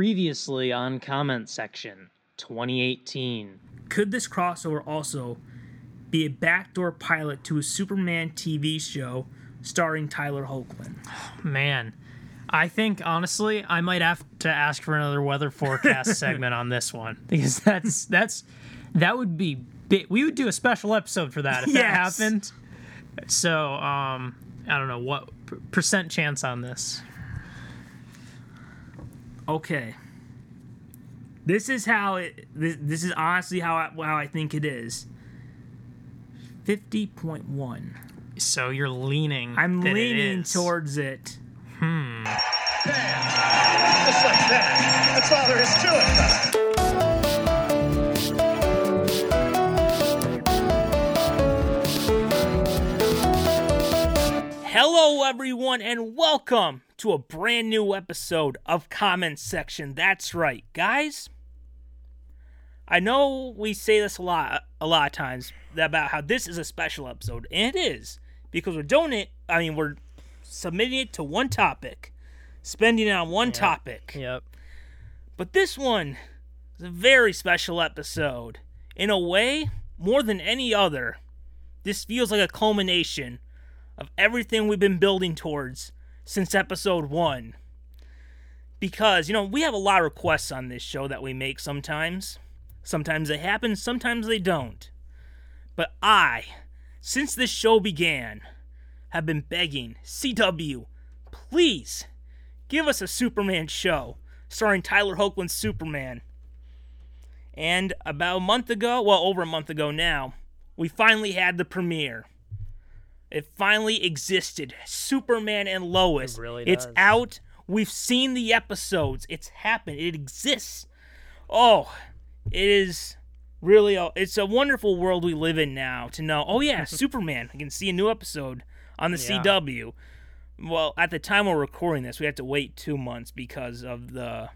Previously on comment section 2018. Could this crossover also be a backdoor pilot to a Superman TV show starring Tyler Hoechlin? Man, I think honestly, I might have to ask for another weather forecast segment on this one because that's that's that would be big. We would do a special episode for that if that happened. So, um, I don't know what percent chance on this. Okay. This is how it. This, this is honestly how I, how I think it is. Fifty point one. So you're leaning. I'm that leaning is. towards it. Hmm. Just like that. That's all there is to it. Hello, everyone, and welcome to a brand new episode of Comment Section. That's right, guys. I know we say this a lot, a lot of times about how this is a special episode, and it is because we're doing it. I mean, we're submitting it to one topic, spending it on one topic. Yep. But this one is a very special episode. In a way, more than any other, this feels like a culmination of everything we've been building towards since episode one. Because, you know, we have a lot of requests on this show that we make sometimes. Sometimes they happen, sometimes they don't. But I, since this show began, have been begging CW, please give us a Superman show starring Tyler Hoechlin's Superman. And about a month ago, well, over a month ago now, we finally had the premiere. It finally existed. Superman and Lois. It really It's out. We've seen the episodes. It's happened. It exists. Oh, it is really a, it's a wonderful world we live in now to know, oh yeah, Superman. I can see a new episode on the Yeah. CW. Well, at the time we're recording this, we have to wait two months because of the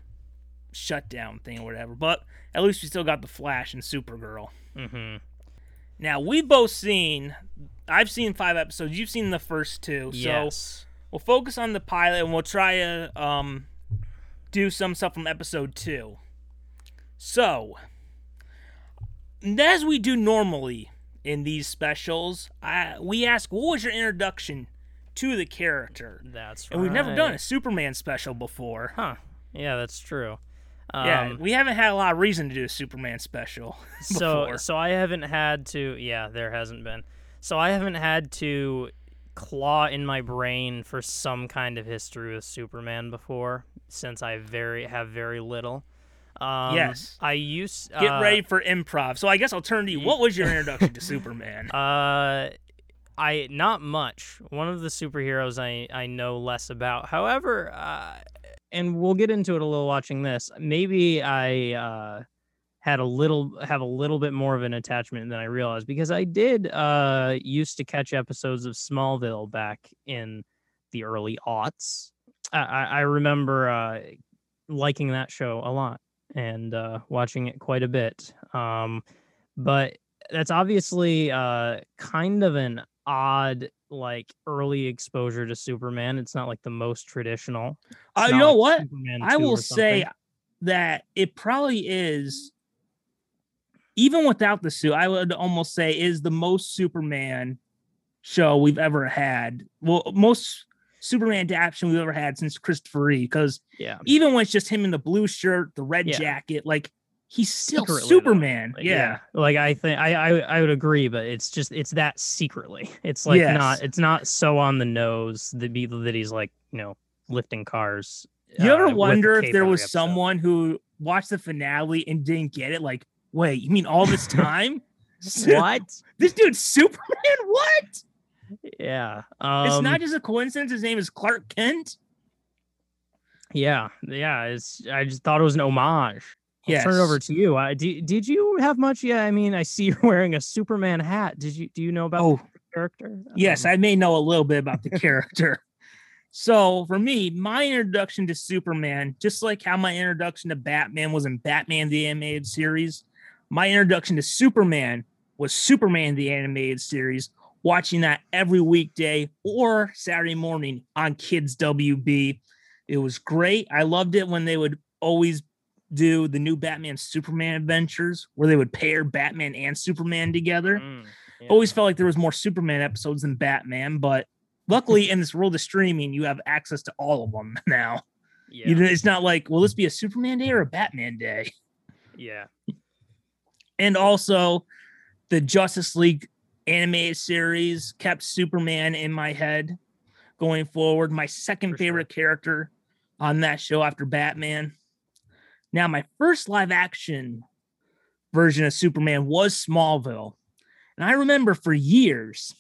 shutdown thing or whatever. But at least we still got the Flash and Supergirl. Mm-hmm. Now we've both seen. I've seen five episodes. You've seen the first two. So Yes. we'll focus on the pilot and we'll try to um do some stuff from episode two. So, as we do normally in these specials, I, we ask, "What was your introduction to the character?" That's right. And we've never done a Superman special before. Huh. Yeah, that's true. Um, yeah, we haven't had a lot of reason to do a Superman special. so before. so I haven't had to yeah, there hasn't been. So I haven't had to claw in my brain for some kind of history with Superman before since I very have very little. Um, Yes. I used Get uh, ready for improv. So I guess I'll turn to you. What was your introduction to Superman? Uh, I not much. One of the superheroes I I know less about. However, uh, and we'll get into it a little watching this. Maybe I uh had a little have a little bit more of an attachment than I realized because I did uh used to catch episodes of Smallville back in the early aughts. I I, remember uh liking that show a lot and uh watching it quite a bit. Um, but that's obviously uh kind of an odd like early exposure to Superman. It's not like the most traditional. Uh, you know like what? Superman I will say that it probably is, even without the suit, I would almost say is the most Superman show we've ever had. Well, most Superman adaptation we've ever had since Christopher Reeve. Because yeah. even when it's just him in the blue shirt, the red Yeah. jacket, like he's still Secretly. Superman. Like, yeah. Like I think I, I I would agree, but it's just it's that secretly. It's like Yes. not it's not so on the nose that be that he's like, you know, lifting cars. You uh, ever wonder if there was episode. someone who watched the finale and didn't get it? Like, wait, you mean all this time? what? This dude's Superman? What? Yeah. Um, it's not just a coincidence. His name is Clark Kent. Yeah, yeah. It's I just thought it was an homage. I'll turn it over to you. I, did, did you have much? Yeah, I mean, I see you're wearing a Superman hat. Did you do you know about Oh, the character? yes, Um, I may know a little bit about the character. So for me, my introduction to Superman, just like how my introduction to Batman was in Batman the Animated Series, my introduction to Superman was Superman the Animated Series, watching that every weekday or Saturday morning on Kids WB. It was great. I loved it when they would always do the new Batman Superman adventures where they would pair Batman and Superman together. Mm, yeah. Always felt like there was more Superman episodes than Batman, but luckily in this world of streaming, you have access to all of them now. yeah. You know, it's not like, will this be a Superman day or a Batman day? yeah. And also, the Justice League animated series kept Superman in my head going forward. My second For sure. favorite character on that show after Batman. Now, my first live action version of Superman was Smallville. And I remember for years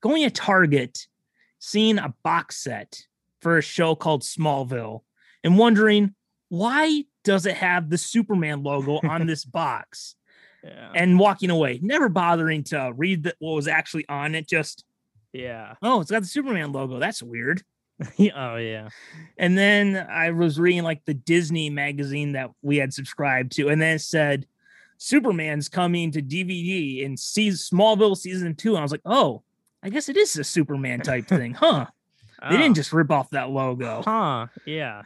going to Target, seeing a box set for a show called Smallville, and wondering why does it have the Superman logo on this box? Yeah. and walking away, never bothering to read the, what was actually on it. Just, yeah. oh, it's got the Superman logo. That's weird. oh yeah. And then I was reading like the Disney magazine that we had subscribed to, and then it said Superman's coming to DVD in season Smallville season two. And I was like, oh, I guess it is a Superman type thing, huh? They Oh, didn't just rip off that logo. Huh. Yeah.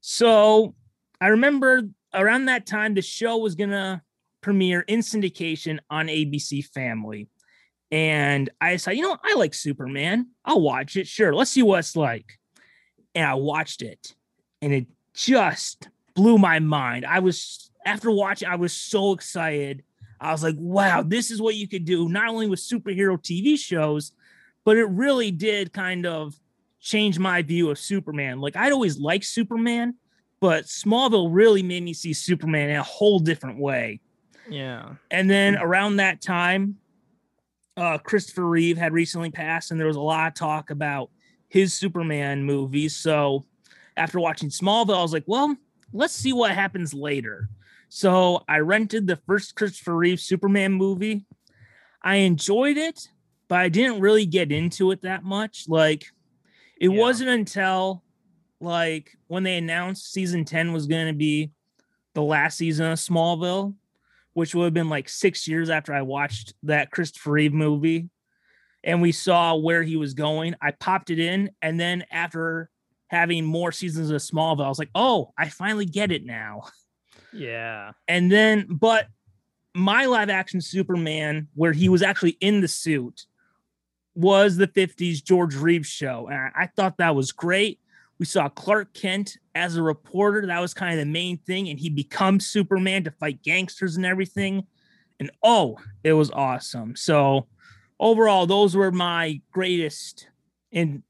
So I remember around that time, the show was gonna premiere in syndication on ABC Family. And I said, you know, I like Superman. I'll watch it. Sure. Let's see what it's like. And I watched it and it just blew my mind. I was, after watching, I was so excited. I was like, wow, this is what you could do, not only with superhero TV shows, but it really did kind of change my view of Superman. Like, I'd always liked Superman, but Smallville really made me see Superman in a whole different way. Yeah. And then mm. around that time, uh, Christopher Reeve had recently passed, and there was a lot of talk about his Superman movies. So after watching Smallville, I was like, well, let's see what happens later. So I rented the first Christopher Reeve Superman movie. I enjoyed it, but I didn't really get into it that much. Like, it Yeah. wasn't until like when they announced season 10 was going to be the last season of Smallville, which would have been like six years after I watched that Christopher Reeve movie, and we saw where he was going. I popped it in, and then after having more seasons of Smallville, I was like, oh, I finally get it now. Yeah. And then, but my live action Superman, where he was actually in the suit, was the 50s George Reeves show. And I, I thought that was great. We saw Clark Kent as a reporter. That was kind of the main thing. And he becomes Superman to fight gangsters and everything. And oh, it was awesome. So, overall, those were my greatest and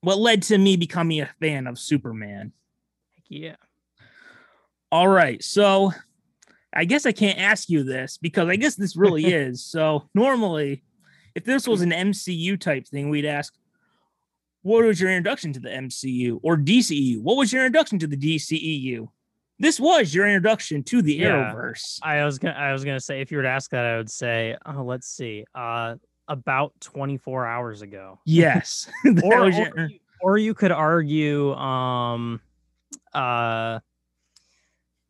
what led to me becoming a fan of Superman. Yeah. All right. So I guess I can't ask you this because I guess this really is. So normally, if this was an MCU type thing, we'd ask, what was your introduction to the MCU or DCEU? What was your introduction to the DCEU? This was your introduction to the Yeah. Arrowverse. I was gonna I was gonna say if you were to ask that, I would say, oh, let's see. Uh about 24 hours ago. Yes. Or, or, you, or you could argue um uh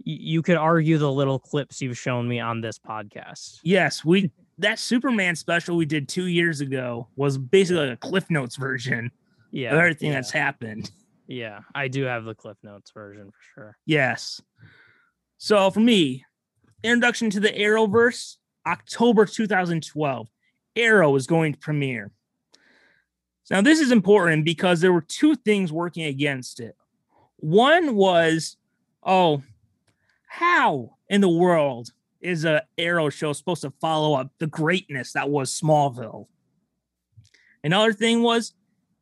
you could argue the little clips you've shown me on this podcast. yes, we that Superman special we did two years ago was basically like a Cliff Notes version Yeah. of everything yeah, that's happened. Yeah, I do have the Cliff Notes version for sure. Yes. So for me, introduction to the Arrowverse, October 2012. Arrow is going to premiere. Now, this is important because there were two things working against it. One was, oh, how in the world is a Arrow show supposed to follow up the greatness that was Smallville? Another thing was,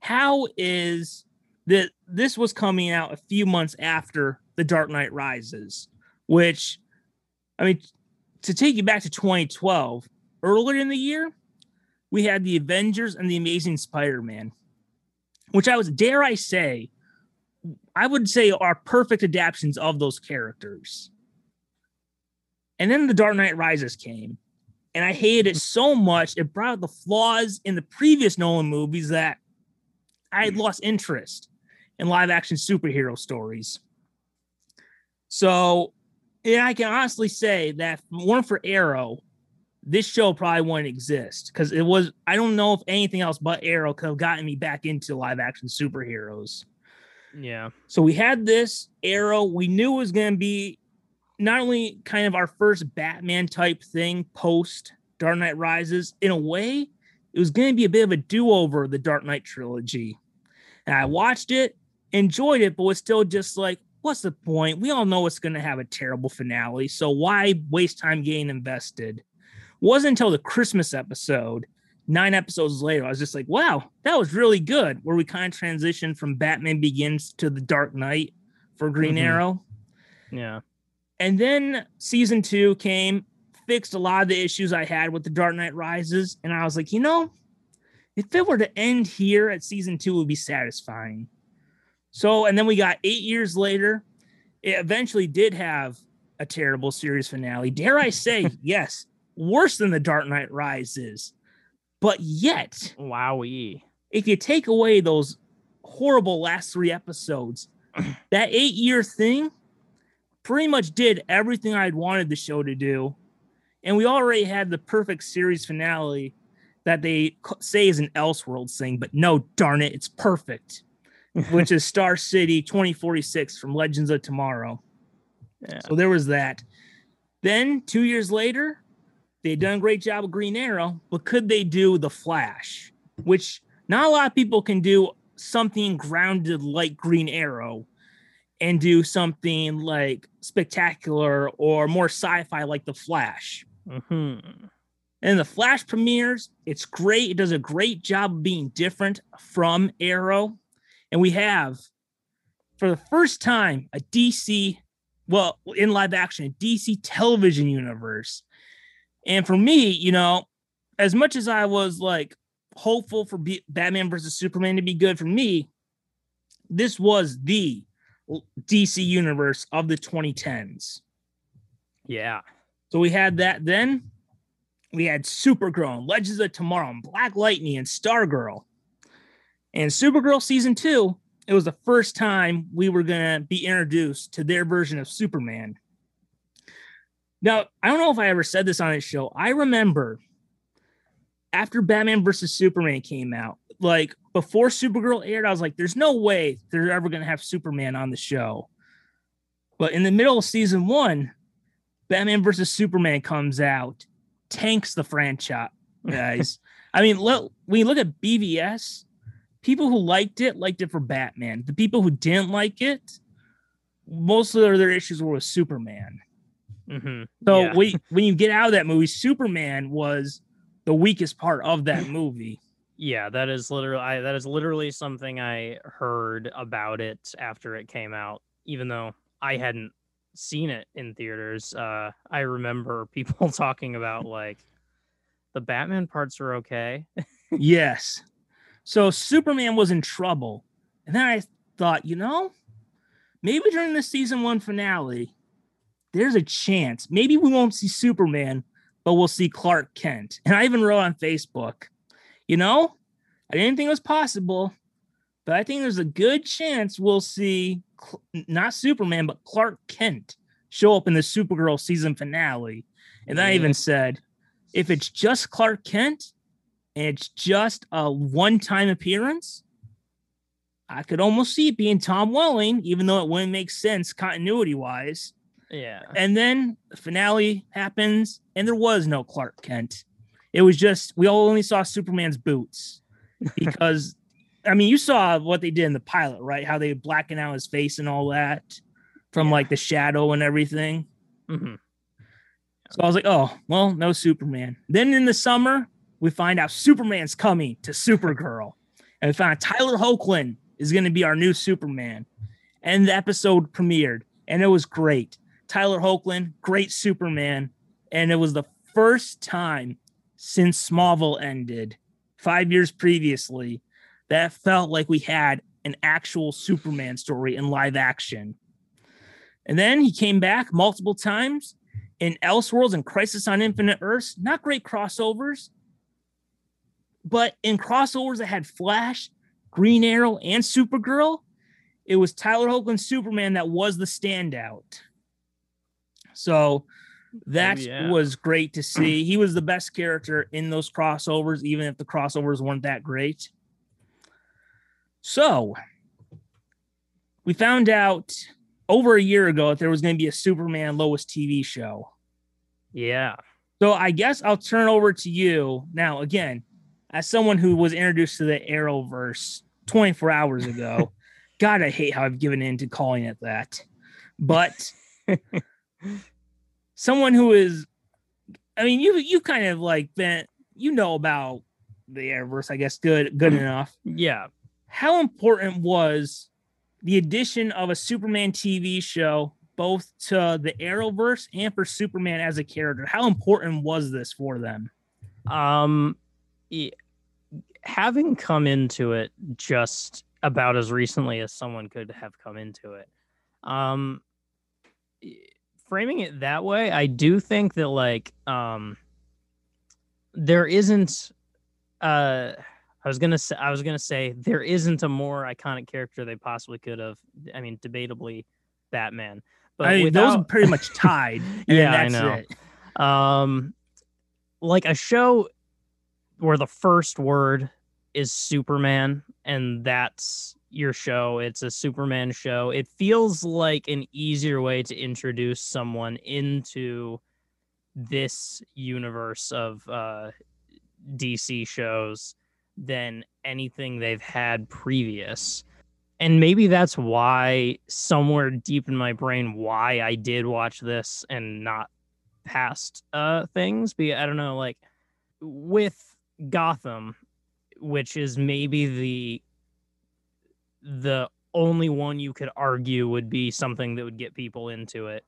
how is that this was coming out a few months after The Dark Knight Rises, which, I mean, to take you back to 2012, earlier in the year, we had the Avengers and the Amazing Spider Man, which I was, dare I say, I would say are perfect adaptations of those characters. And then The Dark Knight Rises came, and I hated it so much. It brought out the flaws in the previous Nolan movies that I had hmm. lost interest in live action superhero stories. So, yeah, I can honestly say that if it weren't for Arrow, this show probably wouldn't exist because it was. I don't know if anything else but Arrow could have gotten me back into live action superheroes. Yeah. So we had this Arrow. We knew it was going to be not only kind of our first Batman type thing post Dark Knight Rises. In a way, it was going to be a bit of a do over the Dark Knight trilogy. And I watched it, enjoyed it, but was still just like, what's the point? We all know it's going to have a terrible finale. So why waste time getting invested? Wasn't until the Christmas episode, nine episodes later, I was just like, wow, that was really good. Where we kind of transitioned from Batman Begins to the Dark Knight for Green Mhm. Arrow. Yeah. And then season two came, fixed a lot of the issues I had with the Dark Knight Rises. And I was like, you know, if it were to end here at season two, it would be satisfying. So, and then we got eight years later, it eventually did have a terrible series finale. Dare I say, yes, worse than the Dark Knight Rises. But yet, Wowie. if you take away those horrible last three episodes, that eight year thing pretty much did everything I'd wanted the show to do. And we already had the perfect series finale that they say is an Elseworlds thing, but no, darn it, it's perfect, which is Star City 2046 from Legends of Tomorrow. Yeah. So there was that. Then two years later, they'd done a great job with Green Arrow, but could they do the Flash, which not a lot of people can do something grounded like Green Arrow and do something like spectacular or more sci-fi like the Flash. hmm And the Flash premieres, it's great. It does a great job of being different from Arrow. And we have, for the first time, a DC, well, in live action, a DC television universe. And for me, you know, as much as I was like hopeful for B- Batman versus Superman to be good for me, this was the DC universe of the 2010s. Yeah. So we had that then. We had Supergirl, and Legends of Tomorrow, and Black Lightning, and Stargirl. And Supergirl season two, it was the first time we were going to be introduced to their version of Superman. Now, I don't know if I ever said this on this show. I remember after Batman versus Superman came out, like before Supergirl aired, I was like, there's no way they're ever going to have Superman on the show. But in the middle of season one, Batman versus Superman comes out, tanks the franchise, guys. I mean, look, when you look at BVS, people who liked it liked it for Batman. The people who didn't like it, most of their, issues were with Superman. hmm So Yeah. we, when you get out of that movie, Superman was the weakest part of that movie. Yeah, that is literally I, that is literally something I heard about it after it came out, even though I hadn't seen it in theaters. Uh, I remember people talking about like the Batman parts are okay. yes. So Superman was in trouble. And then I thought, you know, maybe during the season one finale, there's a chance. Maybe we won't see Superman, but we'll see Clark Kent. And I even wrote on Facebook, you know, I didn't think it was possible, but I think there's a good chance we'll see not Superman, but Clark Kent show up in the Supergirl season finale. And then I even said, if it's just Clark Kent and it's just a one time appearance, I could almost see it being Tom Welling, even though it wouldn't make sense continuity wise. yeah. And then the finale happens, and there was no Clark Kent. It was just we all only saw Superman's boots because I mean you saw what they did in the pilot, right? How they blacken out his face and all that from Yeah. like the shadow and everything. hmm So I was like, oh, well, no Superman. Then in the summer, we find out Superman's coming to Supergirl. And we found out Tyler Hoechlin is going to be our new Superman. And the episode premiered, and it was great. Tyler Hoechlin, great Superman. And it was the first time since Smallville ended, five years previously, that felt like we had an actual Superman story in live action. And then he came back multiple times in Elseworlds and Crisis on Infinite Earths, not great crossovers, but in crossovers that had Flash, Green Arrow, and Supergirl, it was Tyler Hoechlin's Superman that was the standout. So that oh, yeah. was great to see. He was the best character in those crossovers, even if the crossovers weren't that great. So we found out over a year ago that there was going to be a Superman Lois TV show. Yeah. So I guess I'll turn over to you now. Again, as someone who was introduced to the Arrowverse 24 hours ago, God, I hate how I've given in to calling it that. But someone who is, I mean, you you kind of like been, you know about the Arrowverse, I guess, good good mm-hmm. enough. Yeah. How important was the addition of a Superman TV show both to the Arrowverse and for Superman as a character? How important was this for them? Um, y- having come into it just about as recently as someone could have come into it, um, framing it that way, I do think that like um, there isn't. Uh, I was gonna say I was gonna say there isn't a more iconic character they possibly could have. I mean, debatably, Batman. But I mean, those are pretty much tied. and Yeah, I know. it. um like a show where the first word is superman and that's your show it's a superman show it feels like an easier way to introduce someone into this universe of uh dc shows than anything they've had previous. And maybe that's why somewhere deep in my brain why i did watch this and not past uh things. Be i don't know like with gotham which is maybe the the only one you could argue would be something that would get people into it.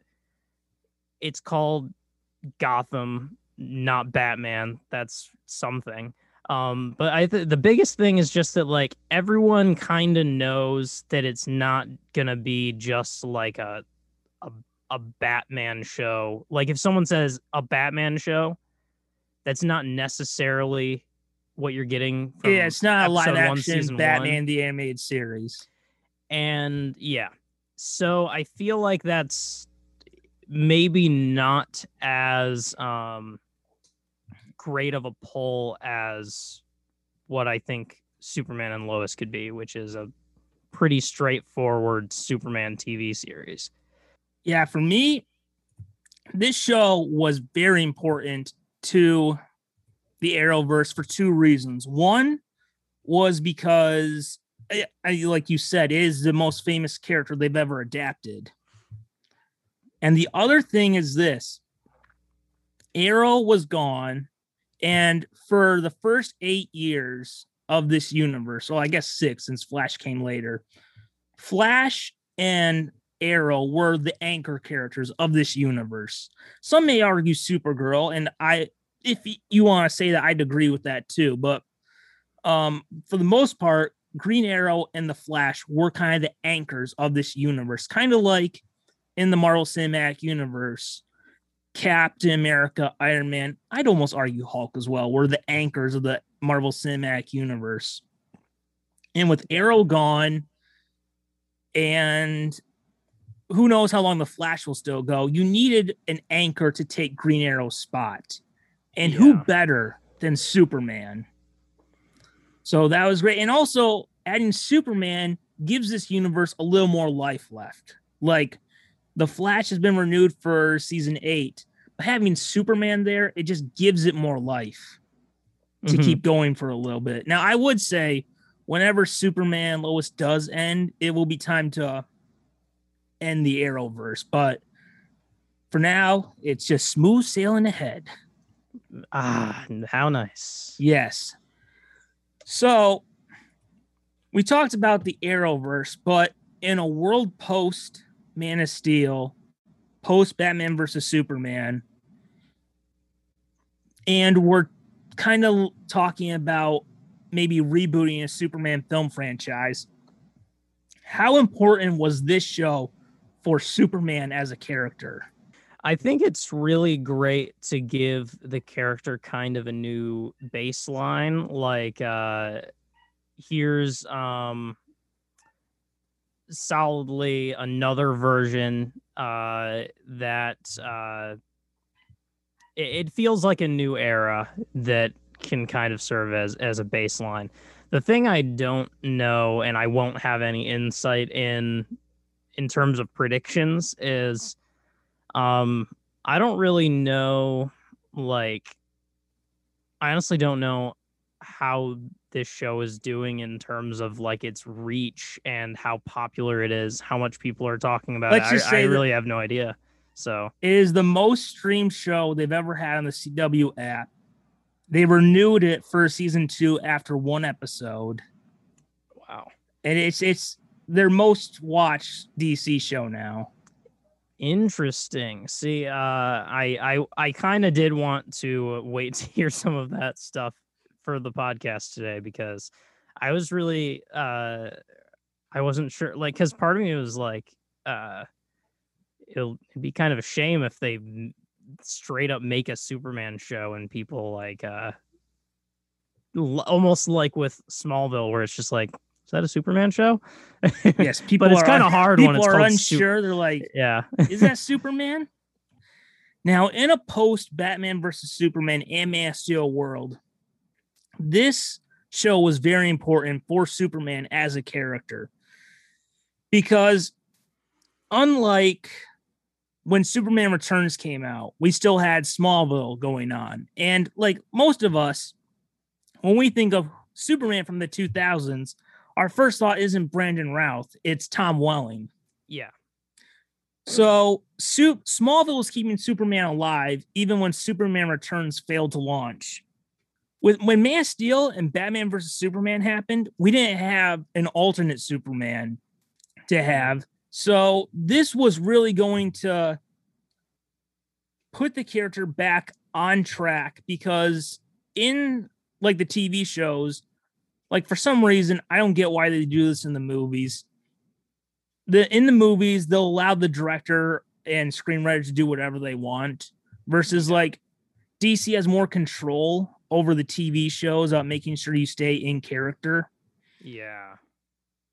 It's called gotham not batman. That's something um but i th- the biggest thing is just that like everyone kind of knows that it's not gonna be just like a a a Batman show. Like if someone says a Batman show, that's not necessarily what you're getting. From Yeah, it's not a live one, action Batman one. the animated series. And yeah, so I feel like that's maybe not as um great of a pull as what I think Superman and Lois could be, which is a pretty straightforward Superman TV series. Yeah, for me, this show was very important to the Arrowverse for two reasons. One was because, eh, I- like you said, is the most famous character they've ever adapted. And the other thing is this Arrow was gone. And for the first eight years of this universe, well, I guess six since Flash came later, Flash and Arrow were the anchor characters of this universe. Some may argue Supergirl, and I, if you want to say that, I'd agree with that too. But um, for the most part, Green Arrow and the Flash were kind of the anchors of this universe, kind of like in the Marvel Cinematic Universe. Captain America, Iron Man, I'd almost argue Hulk as well, were the anchors of the Marvel Cinematic Universe. And with Arrow gone, and who knows how long the Flash will still go. You needed an anchor to take Green Arrow's spot. And who better than Superman? So that was great. And also, adding Superman gives this universe a little more life left. Like, the Flash has been renewed for season eight, but having Superman there, it just gives it more life to Mhm. keep going for a little bit. Now, I would say whenever Superman Lois does end, it will be time to end the Arrowverse. But for now, it's just smooth sailing ahead. Ah, how nice. Yes. So we talked about the Arrowverse, but in a world post Man of Steel, post Batman versus Superman, and we're kind of talking about maybe rebooting a Superman film franchise. How important was this show for Superman as a character? I think it's really great to give the character kind of a new baseline. Like, uh, here's um, solidly another version uh, that uh, it, it feels like a new era that can kind of serve as as a baseline. The thing I don't know, and I won't have any insight in in terms of predictions is um I don't really know like I honestly don't know how this show is doing in terms of like its reach and how popular it is, how much people are talking about Let's it. just I, say I really have no idea. So It is the most streamed show they've ever had on the CW app. They renewed it for season two after one episode, wow. and it's it's their most watched DC show now. Interesting. See, uh, I I I kind of did want to wait to hear some of that stuff for the podcast today because I was really uh I wasn't sure like because part of me was like uh it'll be kind of a shame if they straight up make a Superman show and people like uh l- almost like with Smallville where it's just like is that a Superman show? Yes, people. but it's are- kind of hard People when it's are called Su- unsure. They're like, yeah. is that Superman? Now, in a post Batman versus Superman and Man of Steel world, this show was very important for Superman as a character because, unlike when Superman Returns came out, we still had Smallville going on. And like most of us, when we think of Superman from the 2000s, our first thought isn't Brandon Routh, it's Tom Welling. Yeah. So, Smallville was keeping Superman alive even when Superman Returns failed to launch. With when Man of Steel and Batman versus Superman happened, we didn't have an alternate Superman to have. So, this was really going to put the character back on track because in like the TV shows, like for some reason, I don't get why they do this in the movies the in the movies they'll allow the director and screenwriter to do whatever they want versus like DC has more control over the TV shows about making sure you stay in character Yeah.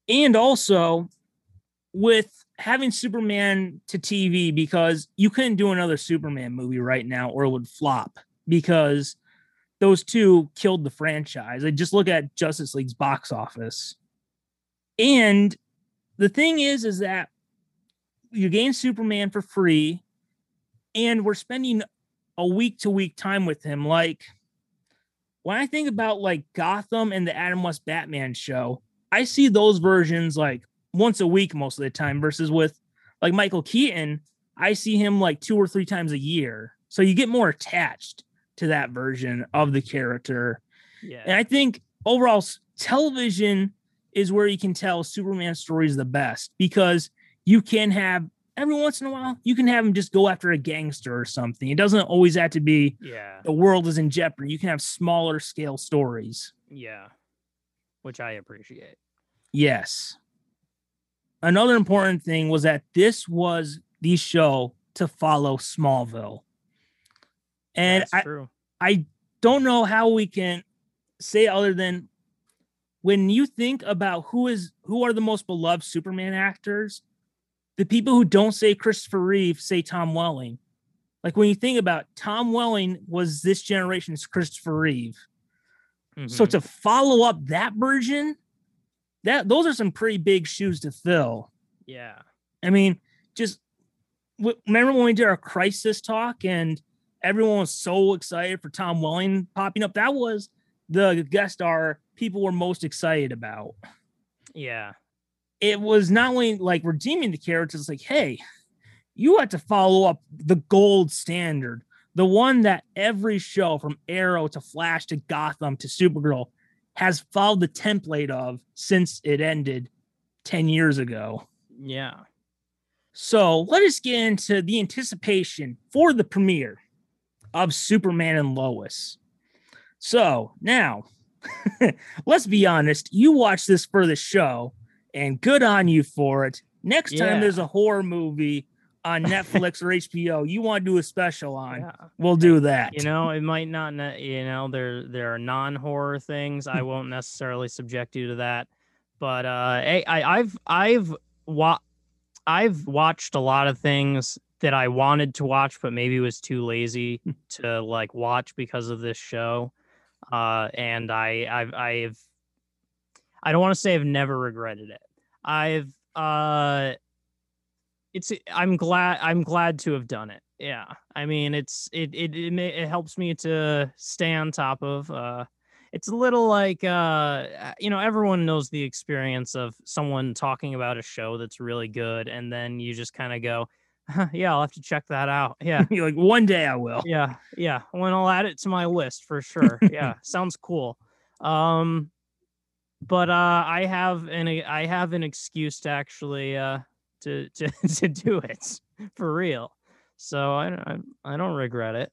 and also with having Superman to TV because you couldn't do another Superman movie right now or it would flop because those two killed the franchise. I just look at Justice League's box office. And the thing is, is that you gain Superman for free, and we're spending a week to week time with him. Like when I think about like Gotham and the Adam West Batman show, I see those versions like once a week most of the time versus with like Michael Keaton, I see him like two or three times a year. So you get more attached to that version of the character. Yeah. And I think overall television is where you can tell Superman stories the best because you can have every once in a while you can have him just go after a gangster or something. It doesn't always have to be yeah. the world is in jeopardy. You can have smaller scale stories. Yeah. Which I appreciate. Yes. Another important thing was that this was the show to follow Smallville. And That's I, true. I don't know how we can say other than when you think about who is who are the most beloved Superman actors, the people who don't say Christopher Reeve say Tom Welling. Like when you think about Tom Welling was this generation's Christopher Reeve. So Mhm. to follow up that version, that those are some pretty big shoes to fill. yeah. I mean, just w- remember when we did our crisis talk and everyone was so excited for Tom Welling popping up? That was the guest star people were most excited about. Yeah. It was not only like redeeming the characters, it's like, hey, you had to follow up the gold standard, the one that every show from Arrow to Flash to Gotham to Supergirl has followed the template of since it ended 10 years ago. Yeah. So let us get into the anticipation for the premiere of Superman and Lois. So now, let's be honest, you watch this for the show, and good on you for it. Next Yeah. time there's a horror movie on Netflix or HBO you want to do a special on, Yeah. we'll do that. You know, it might not. You know, there there are non horror things. I won't necessarily subject you to that. But uh, hey, I, I've I've wa- I've watched a lot of things that I wanted to watch, but maybe was too lazy to like watch because of this show. Uh, and I I've I've I don't want to say I've never regretted it. I've uh it's I'm glad I'm glad to have done it. Yeah. I mean, it's it it it, ma- it helps me to stay on top of uh it's a little like uh you know everyone knows the experience of someone talking about a show that's really good and then you just kind of go "Huh, yeah i'll have to check that out yeah You're like, one day I will. yeah yeah when i'll add it to my list for sure yeah sounds cool um but uh i have an i have an excuse to actually uh to to, to do it for real so I, I i don't regret it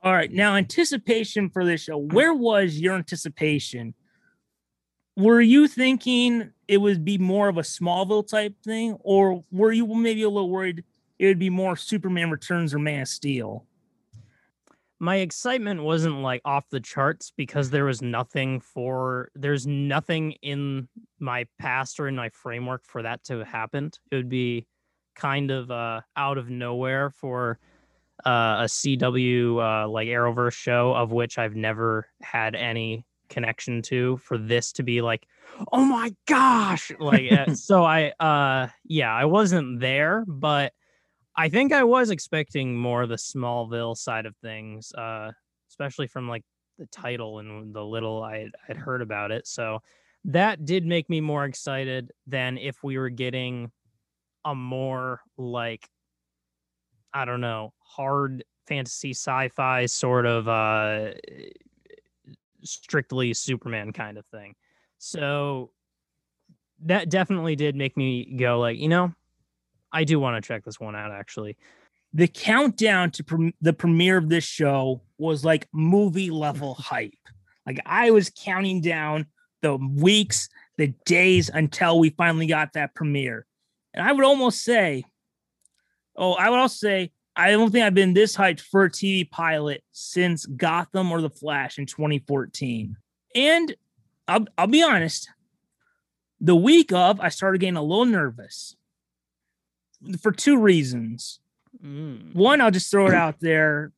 All right. Now, anticipation for this show. Where was your anticipation? Were you thinking it would be more of a Smallville type thing, or were you maybe a little worried it would be more Superman Returns or Man of Steel? My excitement wasn't like off the charts because there was nothing for there's nothing in my past or in my framework for that to have happened. It would be kind of uh out of nowhere for uh, a cw uh like arrowverse show of which i've never had any connection to for this to be like oh my gosh! Like uh, so i uh yeah i wasn't there but I think I was expecting more the Smallville side of things, uh, especially from like the title and the little I had, I'd heard about it. So that did make me more excited than if we were getting a more like I don't know hard fantasy sci-fi sort of uh, strictly Superman kind of thing. So that definitely did make me go like you know I do want to check this one out actually. The countdown to prem the premiere of this show was like movie level hype. Like I was counting down the weeks, the days until we finally got that premiere. And I would almost say, oh, I would also say, I don't think I've been this hyped for a TV pilot since Gotham or The Flash in 2014. And I'll, I'll be honest, the week of, I started getting a little nervous for two reasons. Mm. One, I'll just throw it out there.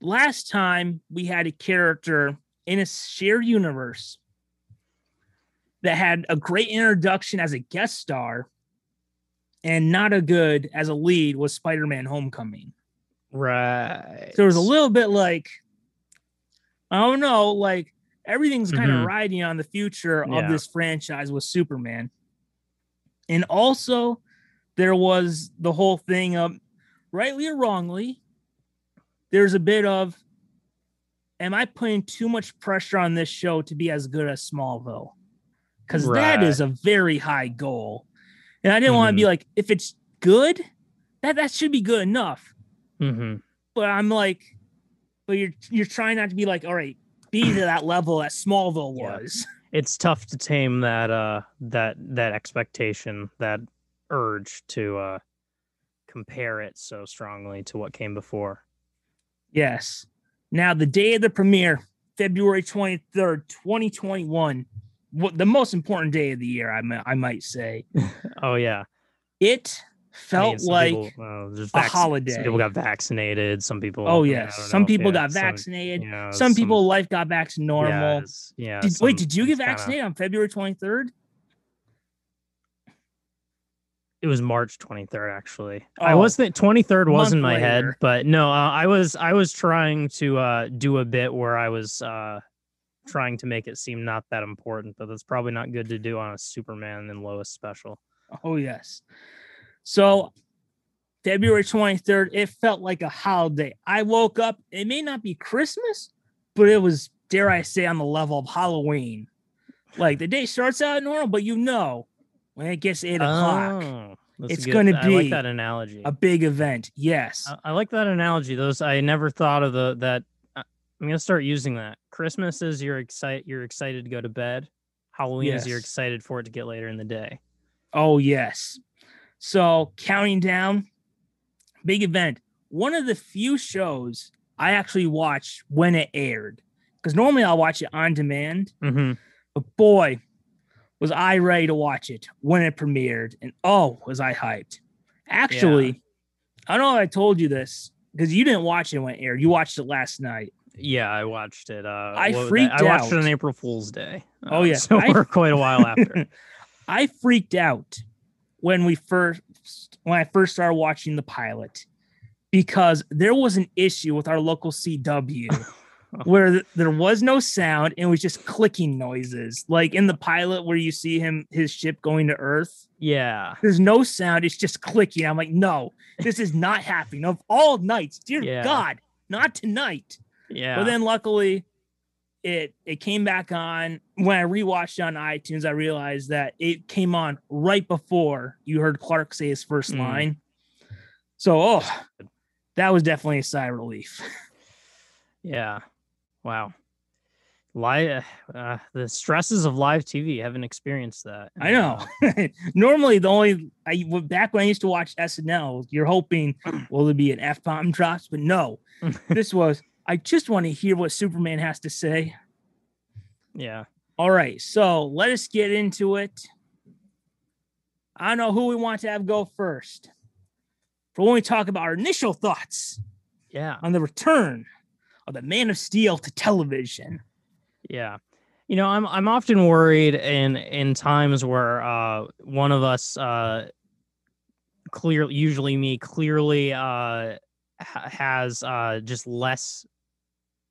Last time we had a character in a shared universe that had a great introduction as a guest star and not a good as a lead was Spider-Man Homecoming. Right. So there was a little bit like, I don't know, like everything's kind of Mhm. riding on the future Yeah. of this franchise with Superman. And also, there was the whole thing of, rightly or wrongly, there's a bit of, am I putting too much pressure on this show to be as good as Smallville? Because that is a very high goal. And I didn't want to be like, if it's good, that, that should be good enough hmm but I'm like, but you're you're trying not to be like, all right, be to that level that Smallville Yeah. was. It's tough to tame that uh that that expectation, that urge to uh compare it so strongly to what came before. Yes. Now the day of the premiere, February 23rd, 2021, what the most important day of the year, I mi- I might say. Oh yeah. It I mean, felt like people, uh, there's a holiday. Some people got vaccinated. Some people. oh yes, some know, people yeah, got some- vaccinated. yeah, some people life got back to normal. yes, Yeah. Did, some- wait, did you get it's kinda- vaccinated on February 23rd? It was March 23rd, actually. I Oh, was the 23rd was in my head, but no, uh, I was I was trying to uh, do a bit where I was uh, trying to make it seem not that important, but that's probably not good to do on a Superman and Lois special. Oh yes. So February 23rd, it felt like a holiday. I woke up, it may not be Christmas, but it was, dare I say, on the level of Halloween. Like the day starts out normal, but you know, when it gets eight o'clock, Oh, It's good. gonna be I like that analogy. a big event. Yes. I, I like that analogy. Those I never thought of the that. uh, I'm gonna start using that. Christmas is you're excited. You're excited to go to bed. Halloween is you're excited for it to get later in the day. Oh, yes. So counting down, big event. One of the few shows I actually watched when it aired. Because normally I'll watch it on demand. Mm-hmm. But boy, was I ready to watch it when it premiered. And oh, was I hyped. Actually, I don't know if I told you this because you didn't watch it when it aired. You watched it last night. Yeah, I watched it. Uh, I freaked I watched it on April Fool's Day. Oh, uh, yeah. so I- we're quite a while after. I freaked out when we first when I first started watching the pilot because there was an issue with our local CW where there was no sound and it was just clicking noises. Like in the pilot where you see him his ship going to Earth, Yeah. there's no sound, it's just clicking. I'm like, no, this is not happening. Of all nights, dear Yeah. God, not tonight. Yeah. But then luckily it it came back on when I rewatched it on iTunes. I realized that it came on right before you heard Clark say his first Mm. line. So oh that was definitely a sigh of relief. Yeah. Wow. Live, uh, the stresses of live TV. Haven't experienced that. I know. Normally, the only I back when I used to watch SNL, you're hoping will there be an f bomb drops, but no. this was I just want to hear what Superman has to say. yeah. All right, so let us get into it. I don't know who we want to have go first. For when we talk about our initial thoughts Yeah. on the return of the Man of Steel to television. Yeah. You know, I'm I'm often worried in in times where uh one of us uh clearly usually me clearly uh has uh just less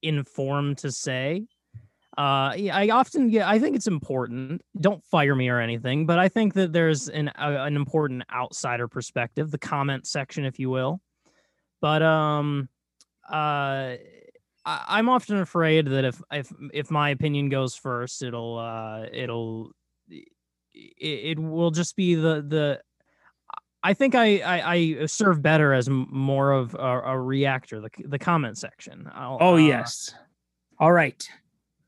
informed to say. Uh I often get I think it's important. Don't fire me or anything, but I think that there's an an important outsider perspective, the comment section if you will. But um uh I, I'm often afraid that if if if my opinion goes first, it'll uh it'll it, it will just be the the. I think I I, I serve better as more of a, a reactor, the the comment section. I'll, Oh, uh, yes. All right.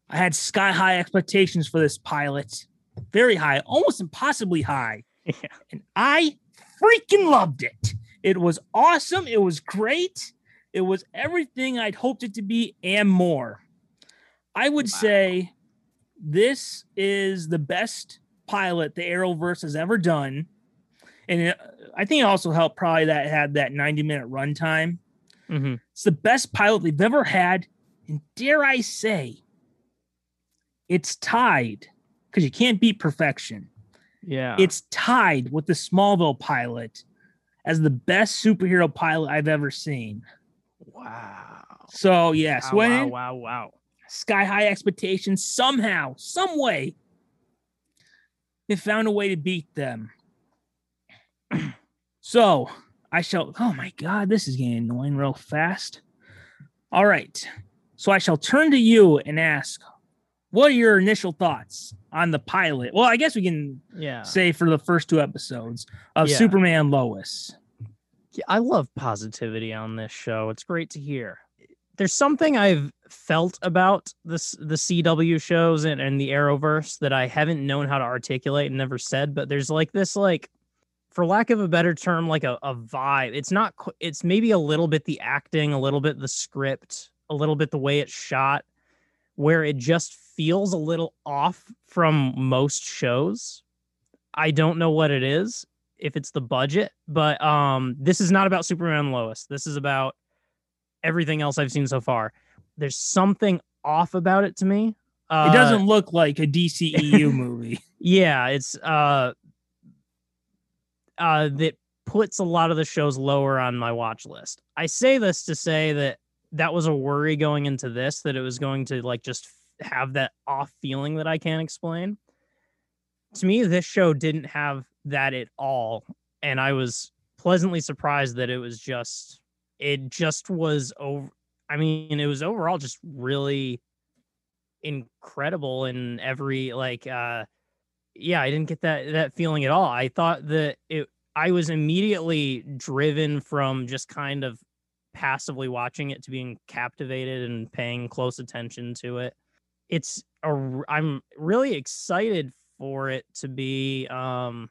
I had sky high expectations for this pilot. Very high, almost impossibly high. Yeah. And I freaking loved it. It was awesome. It was great. It was everything I'd hoped it to be and more. I would Wow. say this is the best pilot the Arrowverse has ever done. And it, I think it also helped probably that it had that 90 minute runtime. mhm. It's the best pilot they've ever had. And dare I say, it's tied because you can't beat perfection. Yeah. It's tied with the Smallville pilot as the best superhero pilot I've ever seen. Wow. So, yes, Wow, when wow, wow, wow. sky high expectations, somehow, some way, they found a way to beat them. so, I shall, oh my God, this is getting annoying real fast. All right. So, I shall turn to you and ask, what are your initial thoughts on the pilot? Well, I guess we can Yeah. say for the first two episodes of Yeah. Superman Lois. I love positivity on this show. It's great to hear. There's something I've felt about this the CW shows and, and the Arrowverse that I haven't known how to articulate and never said, but there's like this like for lack of a better term, like a, a vibe. It's not it's maybe a little bit the acting, a little bit the script, a little bit the way it's shot, where it just feels a little off from most shows. I don't know what it is if it's the budget, but um this is not about Superman Lois. This is about everything else I've seen so far. There's something off about it to me. Uh, It doesn't look like a DCEU movie. yeah, it's uh uh that puts a lot of the shows lower on my watch list. I say this to say that that was a worry going into this that it was going to like just have that off feeling that I can't explain. To me, this show didn't have that at all, and I was pleasantly surprised that it was just it just was over. I mean, it was overall just really incredible in every like uh yeah, I didn't get that that feeling at all. I thought that it I was immediately driven from just kind of passively watching it to being captivated and paying close attention to it. It's a I'm really excited for it to be um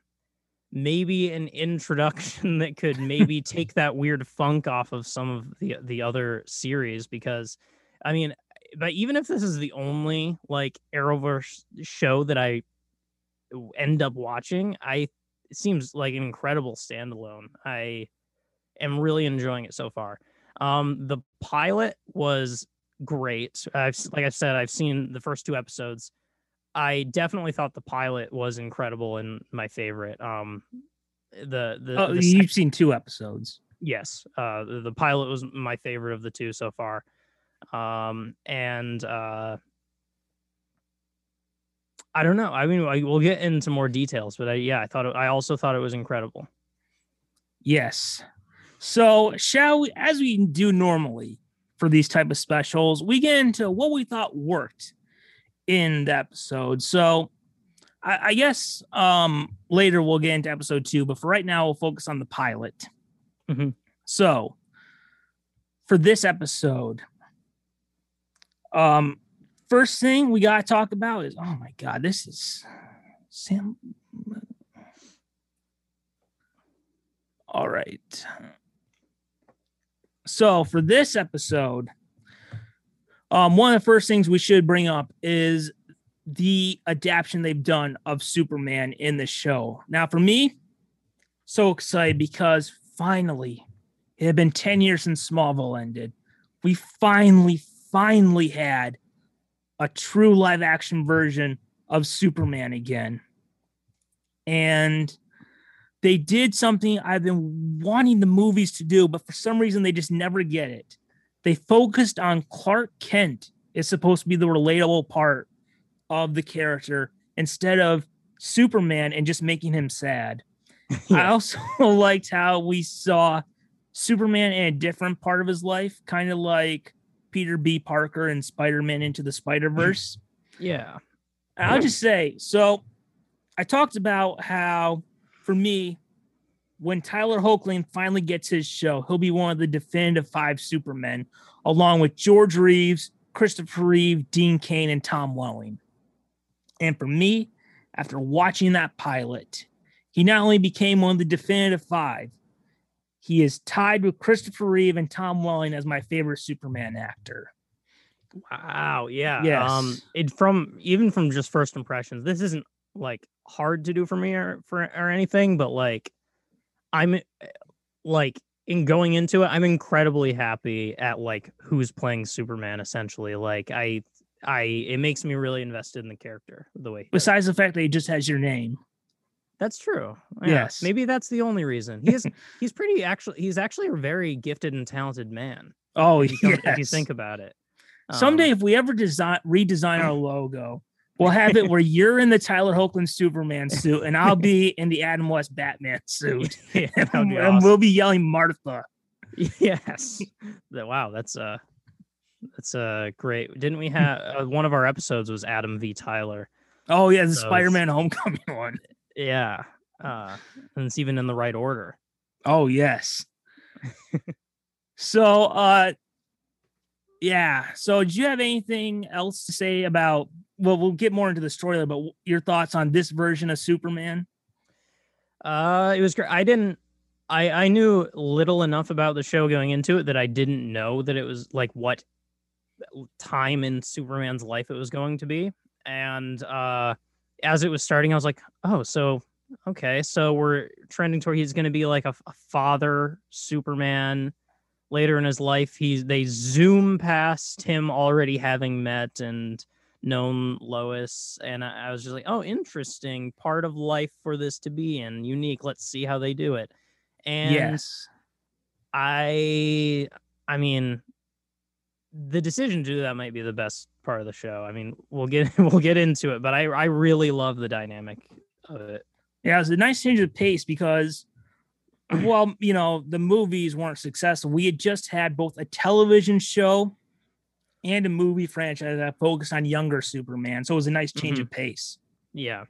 maybe an introduction that could maybe take that weird funk off of some of the the other series because I mean but even if this is the only like Arrowverse show that I end up watching, I it seems like an incredible standalone. I am really enjoying it so far. Um, the pilot was great. I've like I said, I've seen the first two episodes. I definitely thought the pilot was incredible and my favorite. Um, the the, Oh, the you've seen two episodes. yes uh the, the pilot was my favorite of the two so far um and uh i don't know i mean I, we'll get into more details but I, yeah i thought it, i also thought it was incredible Yes. So, shall we, as we do normally for these type of specials, we get into what we thought worked in the episode. So, I, I guess um later we'll get into episode two, but for right now, we'll focus on the pilot. Mhm. So, for this episode, um, first thing we gotta talk about is oh my god, this is Sam. All right. So for this episode, um, one of the first things we should bring up is the adaptation they've done of Superman in the show. Now, for me, so excited because finally, it had been 10 years since Smallville ended. We finally, finally had a true live action version of Superman again. And they did something I've been wanting the movies to do, but for some reason they just never get it. They focused on Clark Kent is supposed to be the relatable part of the character instead of Superman and just making him sad. I also liked how we saw Superman in a different part of his life, kind of like Peter B. Parker and Spider Man into the Spider Verse. yeah I'll just say, so I talked about how for me, when Tyler Hoechlin finally gets his show, he'll be one of the definitive five Supermen, along with George Reeves, Christopher Reeve, Dean Cain, and Tom Welling. And for me, after watching that pilot, he not only became one of the definitive five, he is tied with Christopher Reeve and Tom Welling as my favorite Superman actor. wow yeah Yes. um it from even from just first impressions this isn't like hard to do for me or for or anything but like i'm eh, like in going into it i'm incredibly happy at like who's playing superman essentially like i i it makes me really invested in the character the way. Besides the fact that he just has your name. that's true Yeah, Yes. maybe that's the only reason he is he's pretty actually he's actually a very gifted and talented man Oh, if you, yes. if you think about it Someday, Um, if we ever design redesign our logo, we'll have it where you're in the Tyler Hoechlin Superman suit and I'll be in the Adam West Batman suit, yeah, and, be and we'll be yelling Martha. Yes. Wow, that's uh that's uh great. Didn't we have uh, one of our episodes was Adam v Tyler. Oh yeah, the So Spider-Man Homecoming one. Yeah. Uh and it's even in the right order. Oh yes. so, uh, yeah. So, do you have anything else to say about? Well, we'll get more into the story, but your thoughts on this version of Superman? Uh it was great. I didn't I I knew little enough about the show going into it that I didn't know that it was like what time in Superman's life it was going to be. And uh as it was starting, I was like, oh, so okay, so we're trending toward he's gonna be like a, a father Superman later in his life. He's they zoom past him already having met and known Lois, and I, I was just like, oh, interesting part of life for this to be in, unique. Let's see how they do it. And yes. I I mean the decision to do that might be the best part of the show. I mean, we'll get we'll get into it, but I I really love the dynamic of it. Yeah, it was a nice change of pace because, well, you know, the movies weren't successful. We had just had both a television show and a movie franchise that focused on younger Superman. So it was a nice change mm-hmm. of pace. Yeah.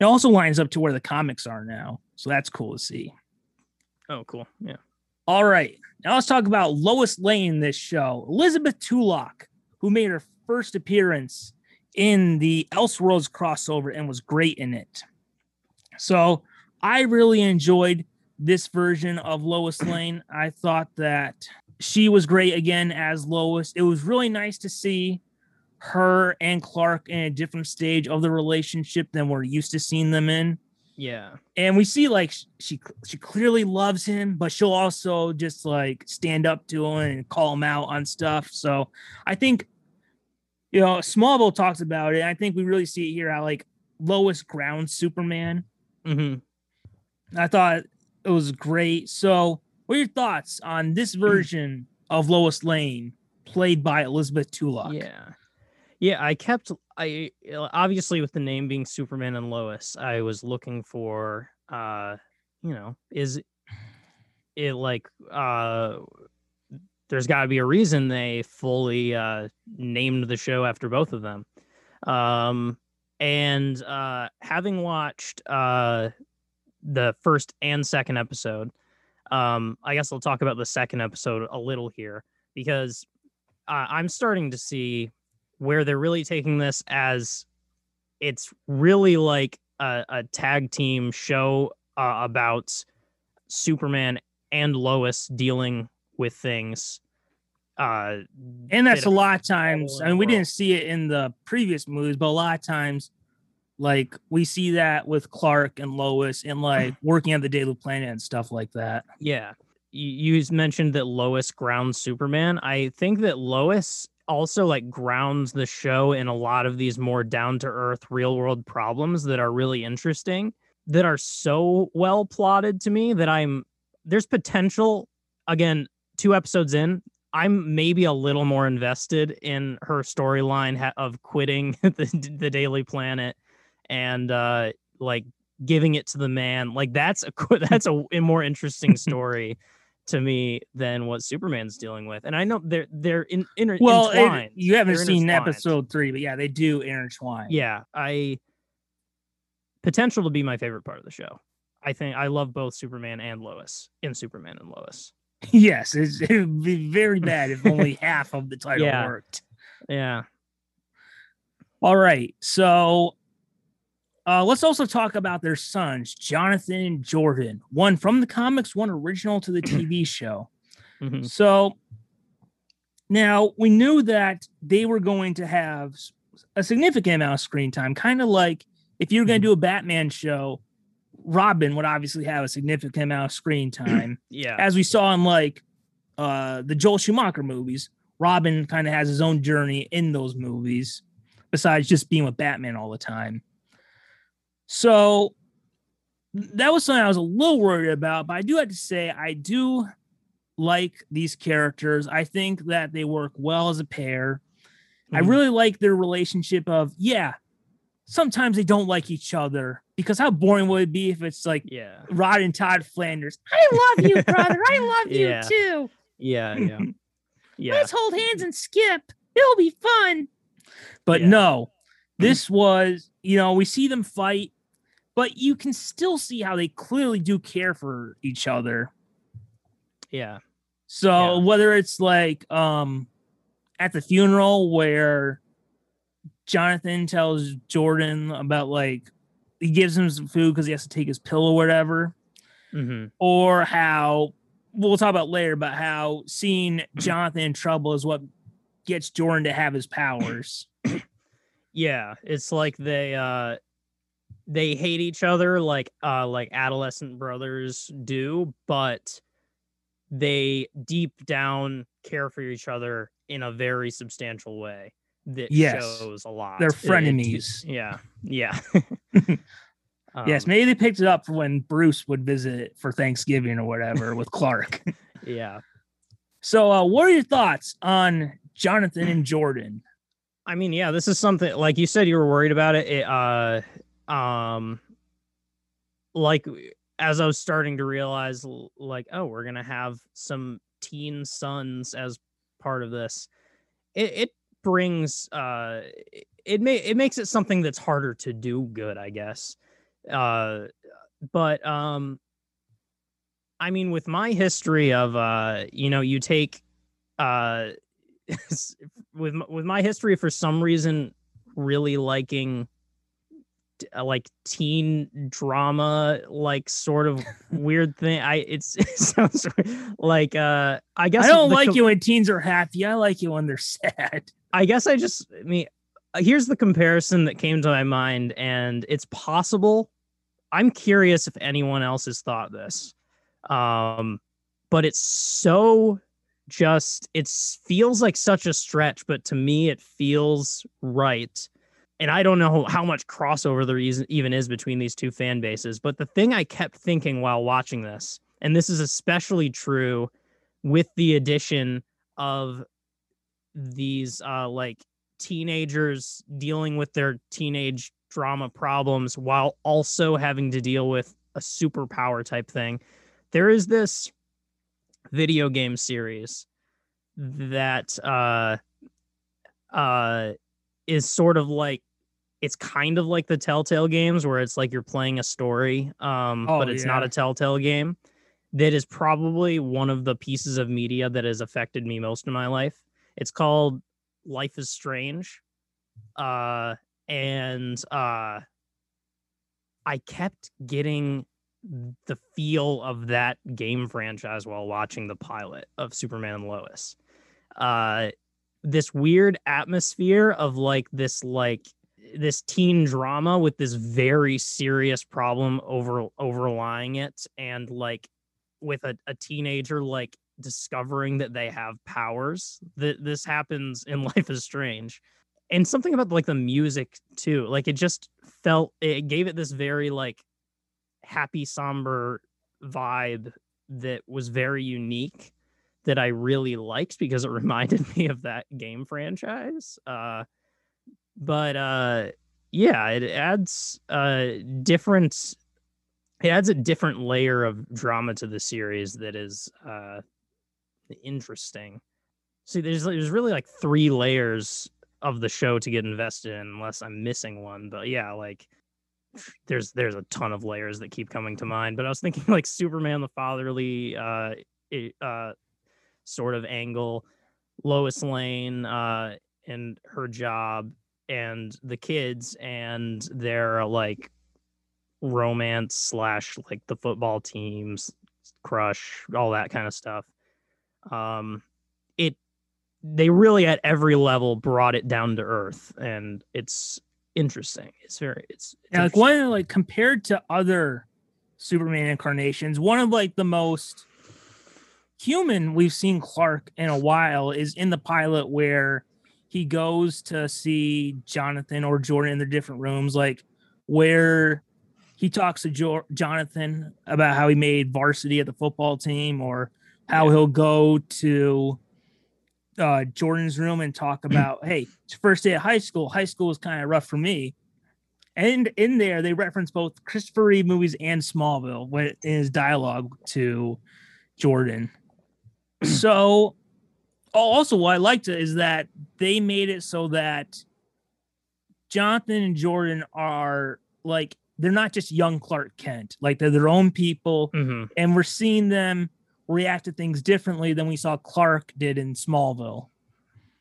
It also lines up to where the comics are now. So that's cool to see. Oh, cool. Yeah. All right. Now let's talk about Lois Lane this show. Elizabeth Tulloch, who made her first appearance in the Elseworlds crossover and was great in it. So I really enjoyed this version of Lois Lane. I thought that she was great again as Lois. It was really nice to see her and Clark in a different stage of the relationship than we're used to seeing them in Yeah. and we see like she she clearly loves him but she'll also just like stand up to him and call him out on stuff so i think you know smallville talks about it i think we really see it here how like lois grounds superman hmm I thought it was great. So, what are your thoughts on this version of Lois Lane, played by Elizabeth Tulloch? Yeah. Yeah, I kept I obviously with the name being Superman and Lois, I was looking for uh you know, is it like uh there's got to be a reason they fully uh named the show after both of them. Um and uh having watched uh the first and second episode, um I guess I'll talk about the second episode a little here because uh, I'm starting to see where they're really taking this as it's really like a, a tag team show uh, about Superman and Lois dealing with things. Uh, And that's a lot of times. I mean, we didn't see it in the previous movies, but a lot of times, like we see that with Clark and Lois and like working at the Daily Planet and stuff like that. Yeah. You, you mentioned that Lois grounds Superman. I think that Lois also like grounds the show in a lot of these more down to earth real world problems that are really interesting that are so well plotted to me that I'm there's potential again two episodes in I'm maybe a little more invested in her storyline of quitting the, the Daily Planet and uh like giving it to the man like that's a that's a, a more interesting story to me than what Superman's dealing with and I know they're they're in, inter- Well, it- you haven't They're seen episode three, but yeah, they do intertwine. yeah I potential to be my favorite part of the show I think I love both Superman and Lois in Superman and Lois yes, it's, it would be very bad if only half of the title Yeah. worked. yeah All right, so uh, let's also talk about their sons, Jonathan and Jordan. One from the comics, one original to the TV show. Mhm. So now we knew that they were going to have a significant amount of screen time, kind of like if you're going to do a Batman show, Robin would obviously have a significant amount of screen time. yeah As we saw in like uh, the Joel Schumacher movies, Robin kind of has his own journey in those movies, besides just being with Batman all the time. So that was something I was a little worried about, but I do have to say I do like these characters. I think that they work well as a pair. I Mhm. really like their relationship of yeah, sometimes they don't like each other because how boring would it be if it's like yeah Rod and Todd Flanders. I love you, brother. I love you too. yeah yeah yeah Let's hold hands and skip. It'll be fun. But Yeah. no, this was, you know, we see them fight, but you can still see how they clearly do care for each other. yeah So Yeah. whether it's like um at the funeral where Jonathan tells Jordan about like he gives him some food because he has to take his pill or whatever, hmm or how we'll talk about later about how seeing Jonathan in trouble is what gets Jordan to have his powers. yeah it's like they uh they hate each other like uh like adolescent brothers do but they deep down care for each other in a very substantial way that Yes. shows a lot They're It- it- frenemies. yeah yeah yes, Um, maybe they picked it up for when Bruce would visit for Thanksgiving or whatever with Clark. yeah So, uh, what are your thoughts on Jonathan and Jordan? I mean, yeah, this is something like you said you were worried about it. it uh um like as I was starting to realize like, oh, we're gonna have some teen sons as part of this. It it brings uh it- may it makes it something that's harder to do good, I guess. Uh but um I mean with my history of uh you know, you take uh with with my history for some reason really liking like teen drama like sort of weird thing i it's it sounds like uh i guess I don't like com- it when teens are happy. I like you when they're sad. i guess i just i mean uh, here's the comparison that came to my mind and it's possible i'm curious if anyone else has thought this um but it's so just it feels like such a stretch but to me it feels right and I don't know how much crossover there even is between these two fan bases. But the thing I kept thinking while watching this, and this is especially true with the addition of these uh, like teenagers dealing with their teenage drama problems while also having to deal with a superpower type thing. There is this video game series that uh uh is sort of like it's kind of like the Telltale games where it's like you're playing a story, um, Oh, but it's not a Telltale game. That is probably one of the pieces of media that has affected me most in my life. It's called Life is Strange. Uh, and uh, I kept getting the feel of that game franchise while watching the pilot of Superman and Lois. Uh, this weird atmosphere of like this like this teen drama with this very serious problem over overlying it and like with a, a teenager like discovering that they have powers that this happens in life is strange. And something about like the music too like it just felt it gave it this very like happy somber vibe that was very unique that I really liked because it reminded me of that game franchise. Uh, but uh, yeah, it adds a different. It adds a different layer of drama to the series that is uh, interesting. See, there's there's really like three layers of the show to get invested in, unless I'm missing one. But yeah, like there's there's a ton of layers that keep coming to mind. But I was thinking like Superman the fatherly uh, uh, sort of angle, Lois Lane uh, and her job, and the kids and their like romance slash like the football teams crush, all that kind of stuff. Um, it they really at every level brought it down to earth, and it's interesting. It's very it's, it's Yeah, like one like compared to other Superman incarnations, one of like the most human we've seen Clark in a while is in the pilot where he goes to see Jonathan or Jordan in their different rooms, like where he talks to jo- Jonathan about how he made varsity at the football team, or how he'll go to uh, Jordan's room and talk about, hey, it's first day at high school. High school was kind of rough for me. And in there, they reference both Christopher Reeve movies and Smallville in his dialogue to Jordan. so, also, what I liked is that they made it so that Jonathan and Jordan are like they're not just young Clark Kent, like they're their own people, Mhm. and we're seeing them react to things differently than we saw Clark did in Smallville.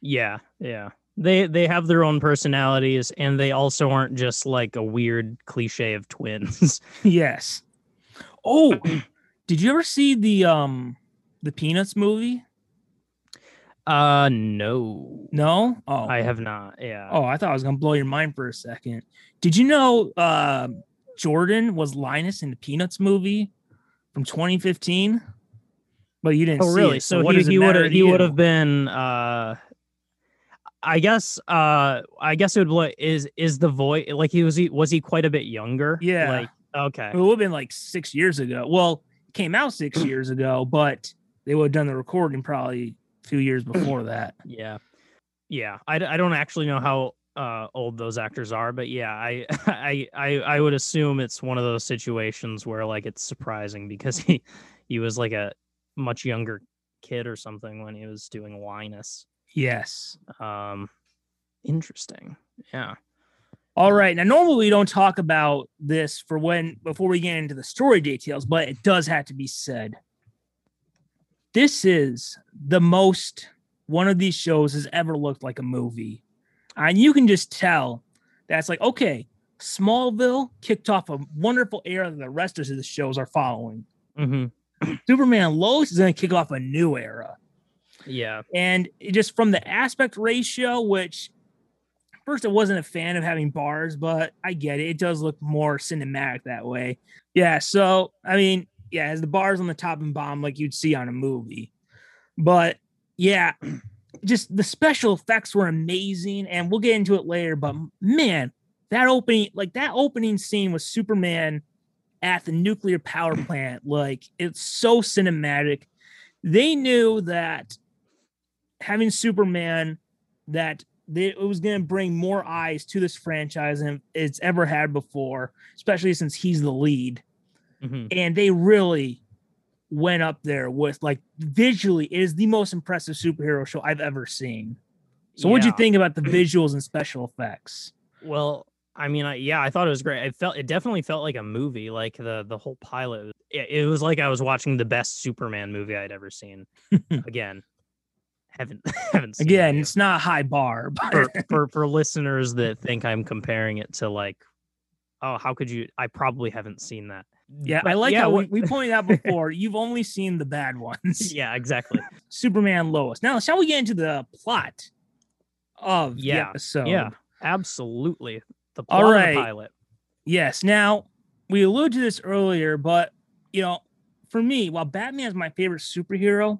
Yeah, yeah. They they have their own personalities and they also aren't just like a weird cliche of twins. yes. Oh, did you ever see the um the Peanuts movie? uh no. No. Oh, I have not. Yeah. oh, I thought I was gonna blow your mind for a second. Did you know uh, Jordan was Linus in the Peanuts movie from 2015? But you didn't. Oh, see really? it, So, what he he would have he would have been uh I guess uh I guess it would is is the voice like he was he was he quite a bit younger? Yeah. Like okay. It would have been like six years ago. Well, came out six years ago, but they would have done the recording probably a few years before that. Yeah. Yeah. I, I don't actually know how uh old those actors are, but yeah, I I I I would assume it's one of those situations where like it's surprising because he he was like a much younger kid or something when he was doing Linus. Yes. Um interesting. Yeah. All right. Now, normally we don't talk about this for when before we get into the story details, but it does have to be said. This is the most one of these shows has ever looked like a movie. And you can just tell that's like, okay, Smallville kicked off a wonderful era that the rest of the shows are following. hmm Superman Lois is going to kick off a new era. Yeah. And it just from the aspect ratio, which first I wasn't a fan of having bars, but I get it. It does look more cinematic that way. Yeah. So I mean, yeah, has the bars on the top and bottom like you'd see on a movie. But yeah, just the special effects were amazing, and we'll get into it later. But man, that opening, like that opening scene with Superman at the nuclear power plant, like it's so cinematic. They knew that having Superman, that they, it was going to bring more eyes to this franchise than it's ever had before, especially since he's the lead. Mhm. And they really went up there with like visually, it is the most impressive superhero show I've ever seen. So, what'd you think about the visuals and special effects? Well, I mean, I, yeah, I thought it was great. It felt, it definitely felt like a movie. Like the the whole pilot, it, it was like I was watching the best Superman movie I'd ever seen. Again, haven't haven't seen it Again, yet. it's not high bar, for, for for listeners that think I'm comparing it to like, oh, how could you? I probably haven't seen that. Yeah, I like yeah, how we, we pointed out before. You've only seen the bad ones. yeah, exactly. Superman Lois. Now, shall we get into the plot of the Yeah, episode? yeah. Absolutely, the All plot of the pilot. Yes. Now, we alluded to this earlier, but you know, for me, while Batman is my favorite superhero,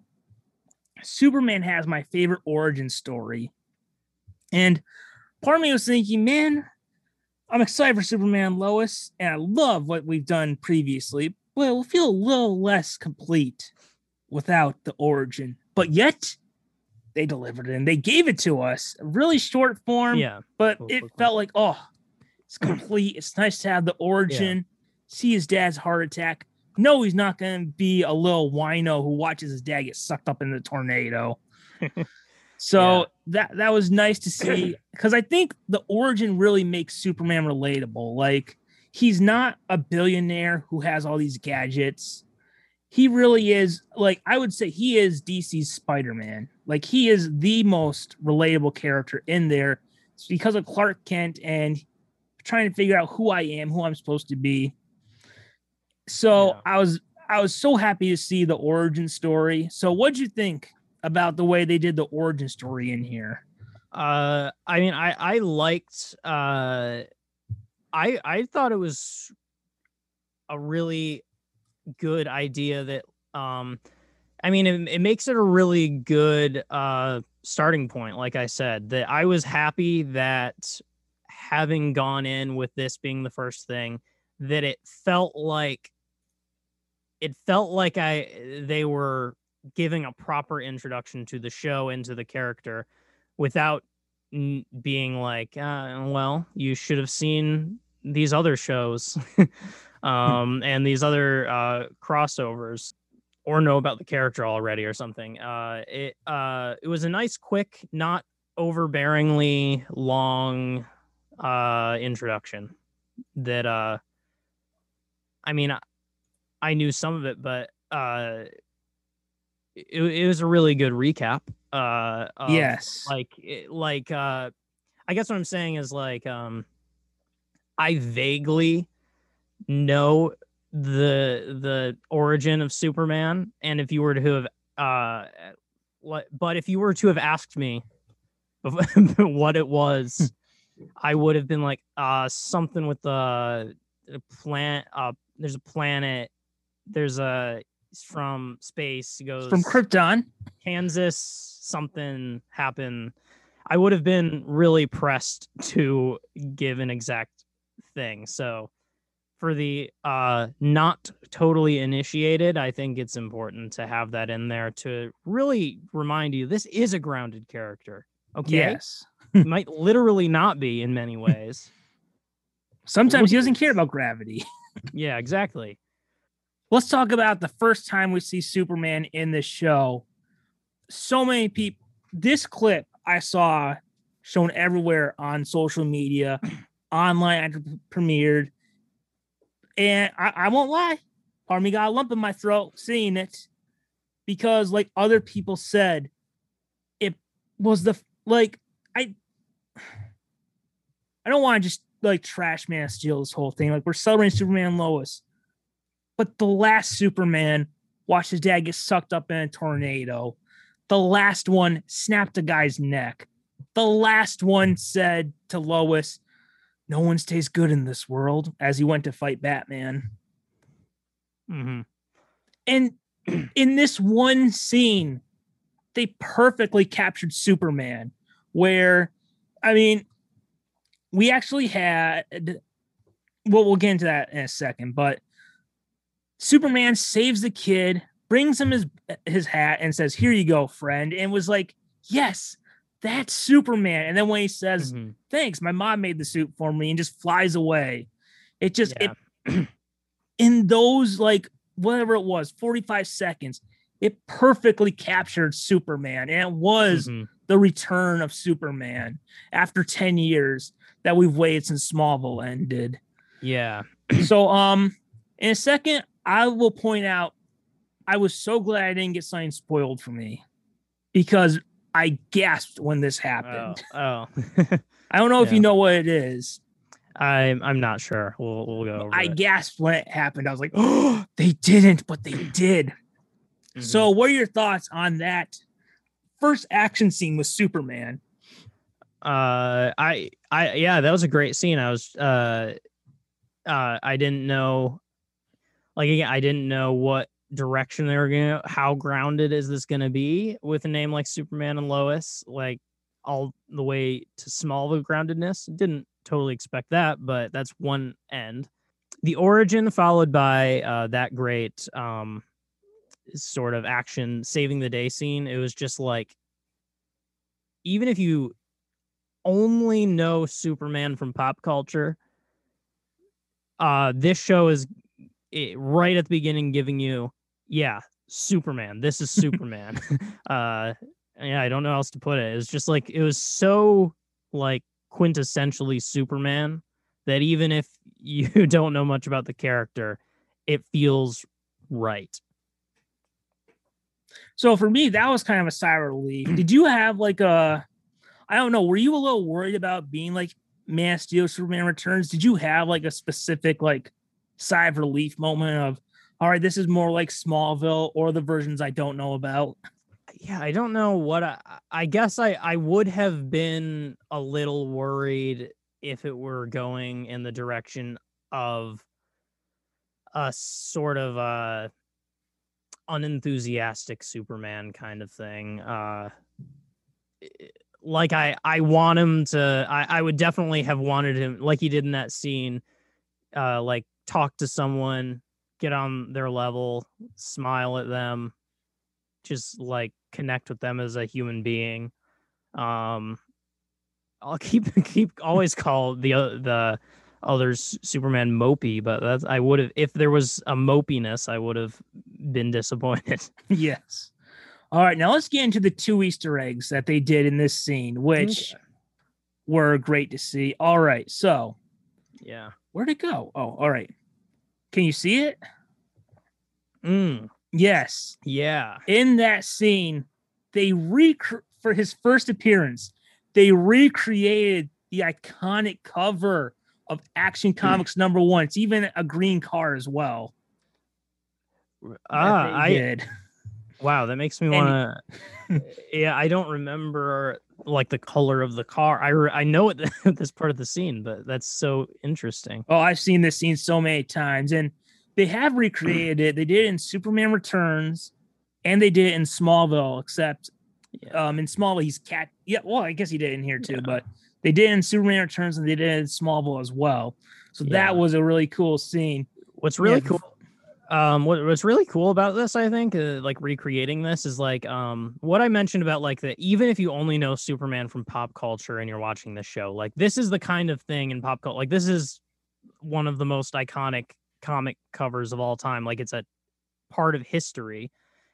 Superman has my favorite origin story. And part of me was thinking, man, I'm excited for Superman Lois, and I love what we've done previously, but it will feel a little less complete without the origin. But yet, they delivered it and they gave it to us, really short form Yeah, but Cool, it cool, cool. felt like oh it's complete. It's nice to have the origin. See his dad's heart attack. No he's not going to be a little wino who watches his dad get sucked up in the tornado so Yeah. that that was nice to see because i think the origin really makes superman relatable like he's not a billionaire who has all these gadgets he really is like I would say he is DC's Spider-Man. Like he is the most relatable character in there. It's because of Clark Kent and trying to figure out who I am, who I'm supposed to be. So Yeah. I was I was so happy to see the origin story. So what'd you think about the way they did the origin story in here? Uh, I mean, I I liked. Uh, I I thought it was a really good idea that. Um, I mean, it, it makes it a really good uh starting point. Like I said, that I was happy that having gone in with this being the first thing, that it felt like. It felt like I they were giving a proper introduction to the show and to the character without n- being like, uh, well, you should have seen these other shows um, and these other uh, crossovers or know about the character already or something. Uh, it uh, it was a nice, quick, not overbearingly long uh, introduction that uh, I mean, I, I knew some of it, but uh, it, it was a really good recap. Uh, of, yes. like like uh i guess what i'm saying is like um i vaguely know the the origin of superman and if you were to have uh what but if you were to have asked me what it was i would have been like uh something with the the plant uh there's a planet there's a from space goes From Krypton. Kansas something happened. I would have been really pressed to give an exact thing. So for the uh not totally initiated, I think it's important to have that in there to really remind you this is a grounded character. Okay. Yes. Might literally not be in many ways. Sometimes he doesn't care about gravity. yeah, exactly. Let's talk about the first time we see Superman in this show. So many people, this clip I saw shown everywhere on social media, online after premiered. And I, I won't lie, part of me got a lump in my throat seeing it because, like other people said, it was the like I. I don't want to just like trash Man of Steel this whole thing. Like we're celebrating Superman Lois but the last Superman watched his dad get sucked up in a tornado. The last one snapped a guy's neck. The last one said to Lois, No one stays good in this world as he went to fight Batman. Mm-hmm. And in this one scene, they perfectly captured Superman, where I mean, we actually had well, we'll get into that in a second, but Superman saves the kid, brings him his his hat, and says, Here you go, friend. And was like, Yes, that's Superman. And then when he says, Mhm. Thanks, my mom made the suit for me, and just flies away. It just Yeah. it in those like whatever it was, 45 seconds, it perfectly captured Superman. And it was Mhm. the return of Superman after 10 years that we've waited since Smallville ended. Yeah. so um in a second, I will point out I was so glad I didn't get something spoiled for me because I gasped when this Oh. happened. oh. I don't know if you know what it is. I'm I'm not sure. We'll we'll go. I it. gasped when it happened. I was like, oh, they didn't, but they did. Mhm. So, what are your thoughts on that first action scene with Superman? uh i i yeah that was a great scene i was uh uh i didn't know like again i didn't know what direction they were gonna how grounded is this gonna be with a name like superman and lois? Like all the way to smallville groundedness? Didn't totally expect that but that's one end. The origin followed by uh that great um sort of action saving the day scene it was just like even if you only know Superman from pop culture, uh, this show is it, right at the beginning giving you, yeah, Superman. This is Superman. uh, yeah, I don't know how else to put it. It's just like it was so like quintessentially Superman that even if you don't know much about the character, it feels right. So, for me, that was kind of a sigh of relief. Did you have like a, I don't know, were you a little worried about being like Man of Steel, Superman Returns? Did you have like a specific like sigh of relief moment of, all right, this is more like Smallville or the versions I don't know about? yeah i don't know what i i guess i i would have been a little worried if it were going in the direction of a sort of uh unenthusiastic superman kind of thing uh like i i want him to i i would definitely have wanted him like he did in that scene uh like talk to someone get on their level smile at them just like connect with them as a human being. Um, I'll keep keep always call the o- the others Superman mopey, but that's I would have if there was a mopiness, I would have been disappointed. yes. All right, now let's get into the two Easter eggs that they did in this scene, which Okay. were great to see. All right, so yeah. Where'd it go? Oh, all right. Can you see it? Mm, Yes. yeah. In that scene, they rec for his first appearance, they recreated the iconic cover of Action Comics number one. It's even a green car as well. Ah, I did. wow, that makes me want to. yeah, I don't remember like the color of the car. I re- I know it this part of the scene, but that's so interesting. Oh, I've seen this scene so many times, and they have recreated it. They did it in Superman Returns, and they did it in Smallville. Except, Yeah. um, in Smallville, he's cat. Yeah, well, I guess he did it in here too, Yeah. but they did in Superman Returns, and they did it in Smallville as well. So Yeah. that was a really cool scene. What's really cool um what, what's really cool about this i think uh, like recreating this is like um what i mentioned about like that even if you only know superman from pop culture and you're watching this show like this is the kind of thing in pop culture like this is one of the most iconic comic covers of all time like it's a part of history.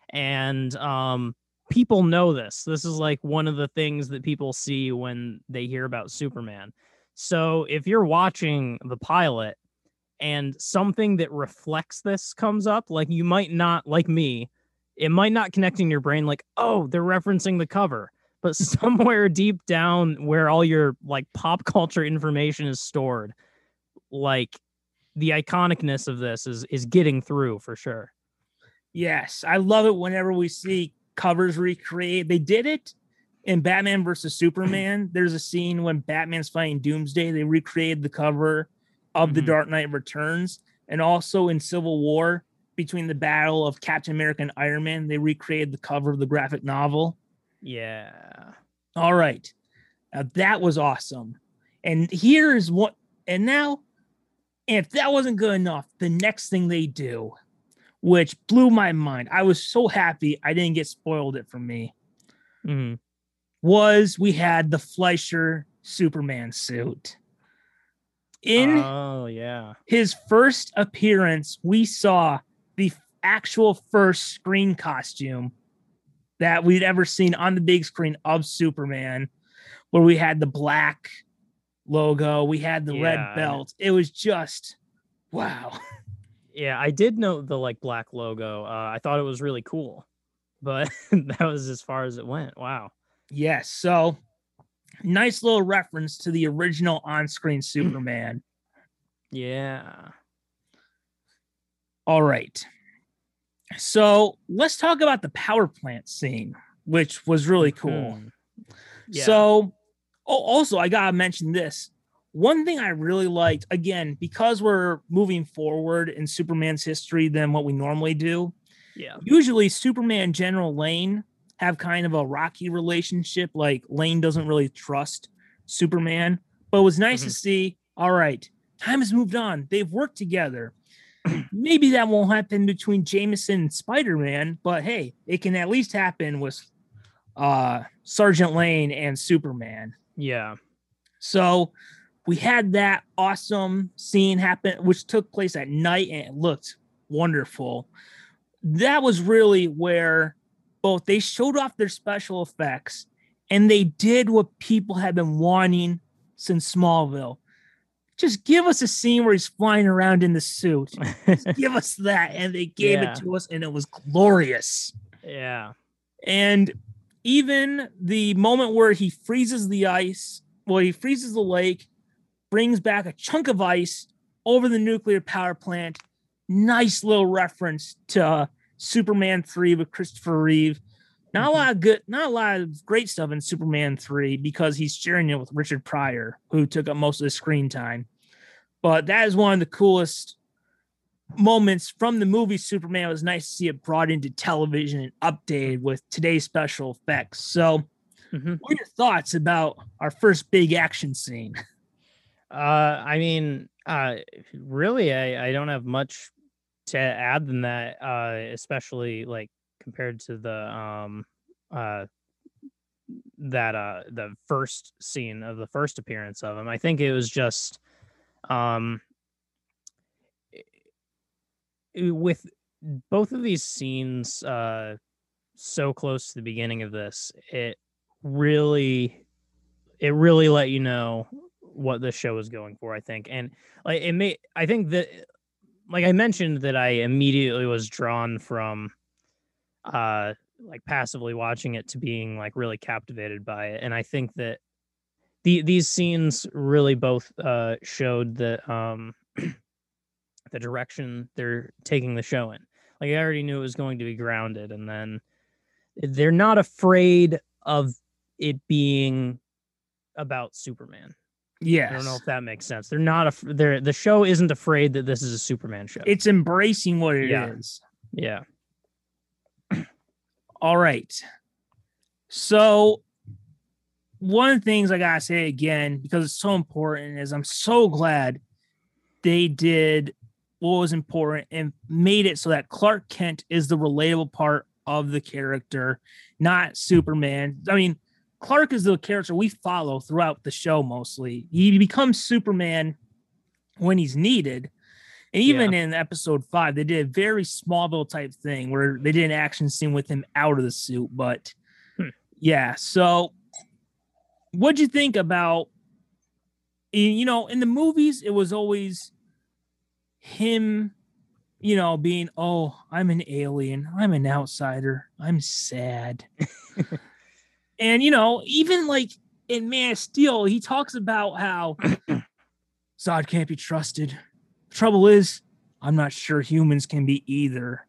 And um people know this. This is like one of the things that people see when they hear about superman. So if you're watching the pilot and something that reflects this comes up, like you might not, like me, it might not connect in your brain, like, oh, they're referencing the cover. But somewhere deep down where all your like pop culture information is stored, like the iconicness of this is is getting through for sure. Yes, I love it whenever we see covers recreate. They did it in Batman versus Superman. There's a scene when Batman's fighting Doomsday. They recreated the cover of The Mhm. Dark Knight Returns, and also in Civil War between the battle of Captain America and Iron Man, they recreated the cover of the graphic novel. Yeah. All right. Now that was awesome. And here's what, and now, if that wasn't good enough, the next thing they do, which blew my mind, I was so happy I didn't get spoiled it for me, mm-hmm. was we had the Fleischer Superman suit. In Oh yeah. his first appearance, we saw the actual first screen costume that we'd ever seen on the big screen of Superman, where we had the black logo, we had the Yeah, red belt. It was just wow. Yeah, I did note the like black logo. Uh, I thought it was really cool, but that was as far as it went. Wow. Yes. So nice little reference to the original on-screen Superman. Yeah. All right. So let's talk about the power plant scene, which was really cool. Mhm. Yeah. So, oh, also, I gotta mention this. One thing I really liked, again, because we're moving forward in Superman's history than what we normally do. yeah. Usually, Superman General Lane have kind of a rocky relationship. Like Lane doesn't really trust Superman, but it was nice to see. All right, time has moved on. They've worked together. Maybe that won't happen between Jameson and Spider Man, but hey, it can at least happen with uh Sergeant Lane and Superman. Yeah. So we had that awesome scene happen, which took place at night and it looked wonderful. That was really where both they showed off their special effects and they did what people have been wanting since Smallville. Just give us a scene where he's flying around in the suit. give us that. And they gave Yeah. it to us and it was glorious. yeah. And even the moment where he freezes the ice, well, he freezes the lake, brings back a chunk of ice over the nuclear power plant. Nice little reference to uh, Superman 3 with Christopher Reeve. Not a lot of good, not a lot of great stuff in Superman 3 because he's sharing it with Richard Pryor, who took up most of the screen time. But that is one of the coolest moments from the movie Superman. It was nice to see it brought into television and updated with today's special effects. So, Mhm. what are your thoughts about our first big action scene? Uh, I mean, uh, really, I, I don't have much to add than that. Uh, especially like compared to the um, uh, that uh, the first scene of the first appearance of him. I think it was just, um, with both of these scenes, uh, so close to the beginning of this, it really, it really let you know what the show is going for, I think. And like it may I think that like I mentioned that I immediately was drawn from uh like passively watching it to being like really captivated by it. And I think that the these scenes really both uh showed that um the direction they're taking the show in. Like I already knew it was going to be grounded and then they're not afraid of it being about Superman. Yes. I don't know if that makes sense. They're not a they're the show isn't afraid that this is a Superman show. it's embracing what it is. Yeah. yeah. All right. So, one of the things I gotta say again, because it's so important, is I'm so glad they did what was important and made it so that Clark Kent is the relatable part of the character, not Superman. I mean, Clark is the character we follow throughout the show mostly. He becomes Superman when he's needed. And even in episode five, they did a very Smallville type thing where they did an action scene with him out of the suit. But Hmm. yeah, so what'd you think about you know, in the movies, it was always him, you know, being, oh, I'm an alien, I'm an outsider, I'm sad. and you know, even like in Man of Steel, he talks about how Zod can't be trusted. Trouble is, I'm not sure humans can be either.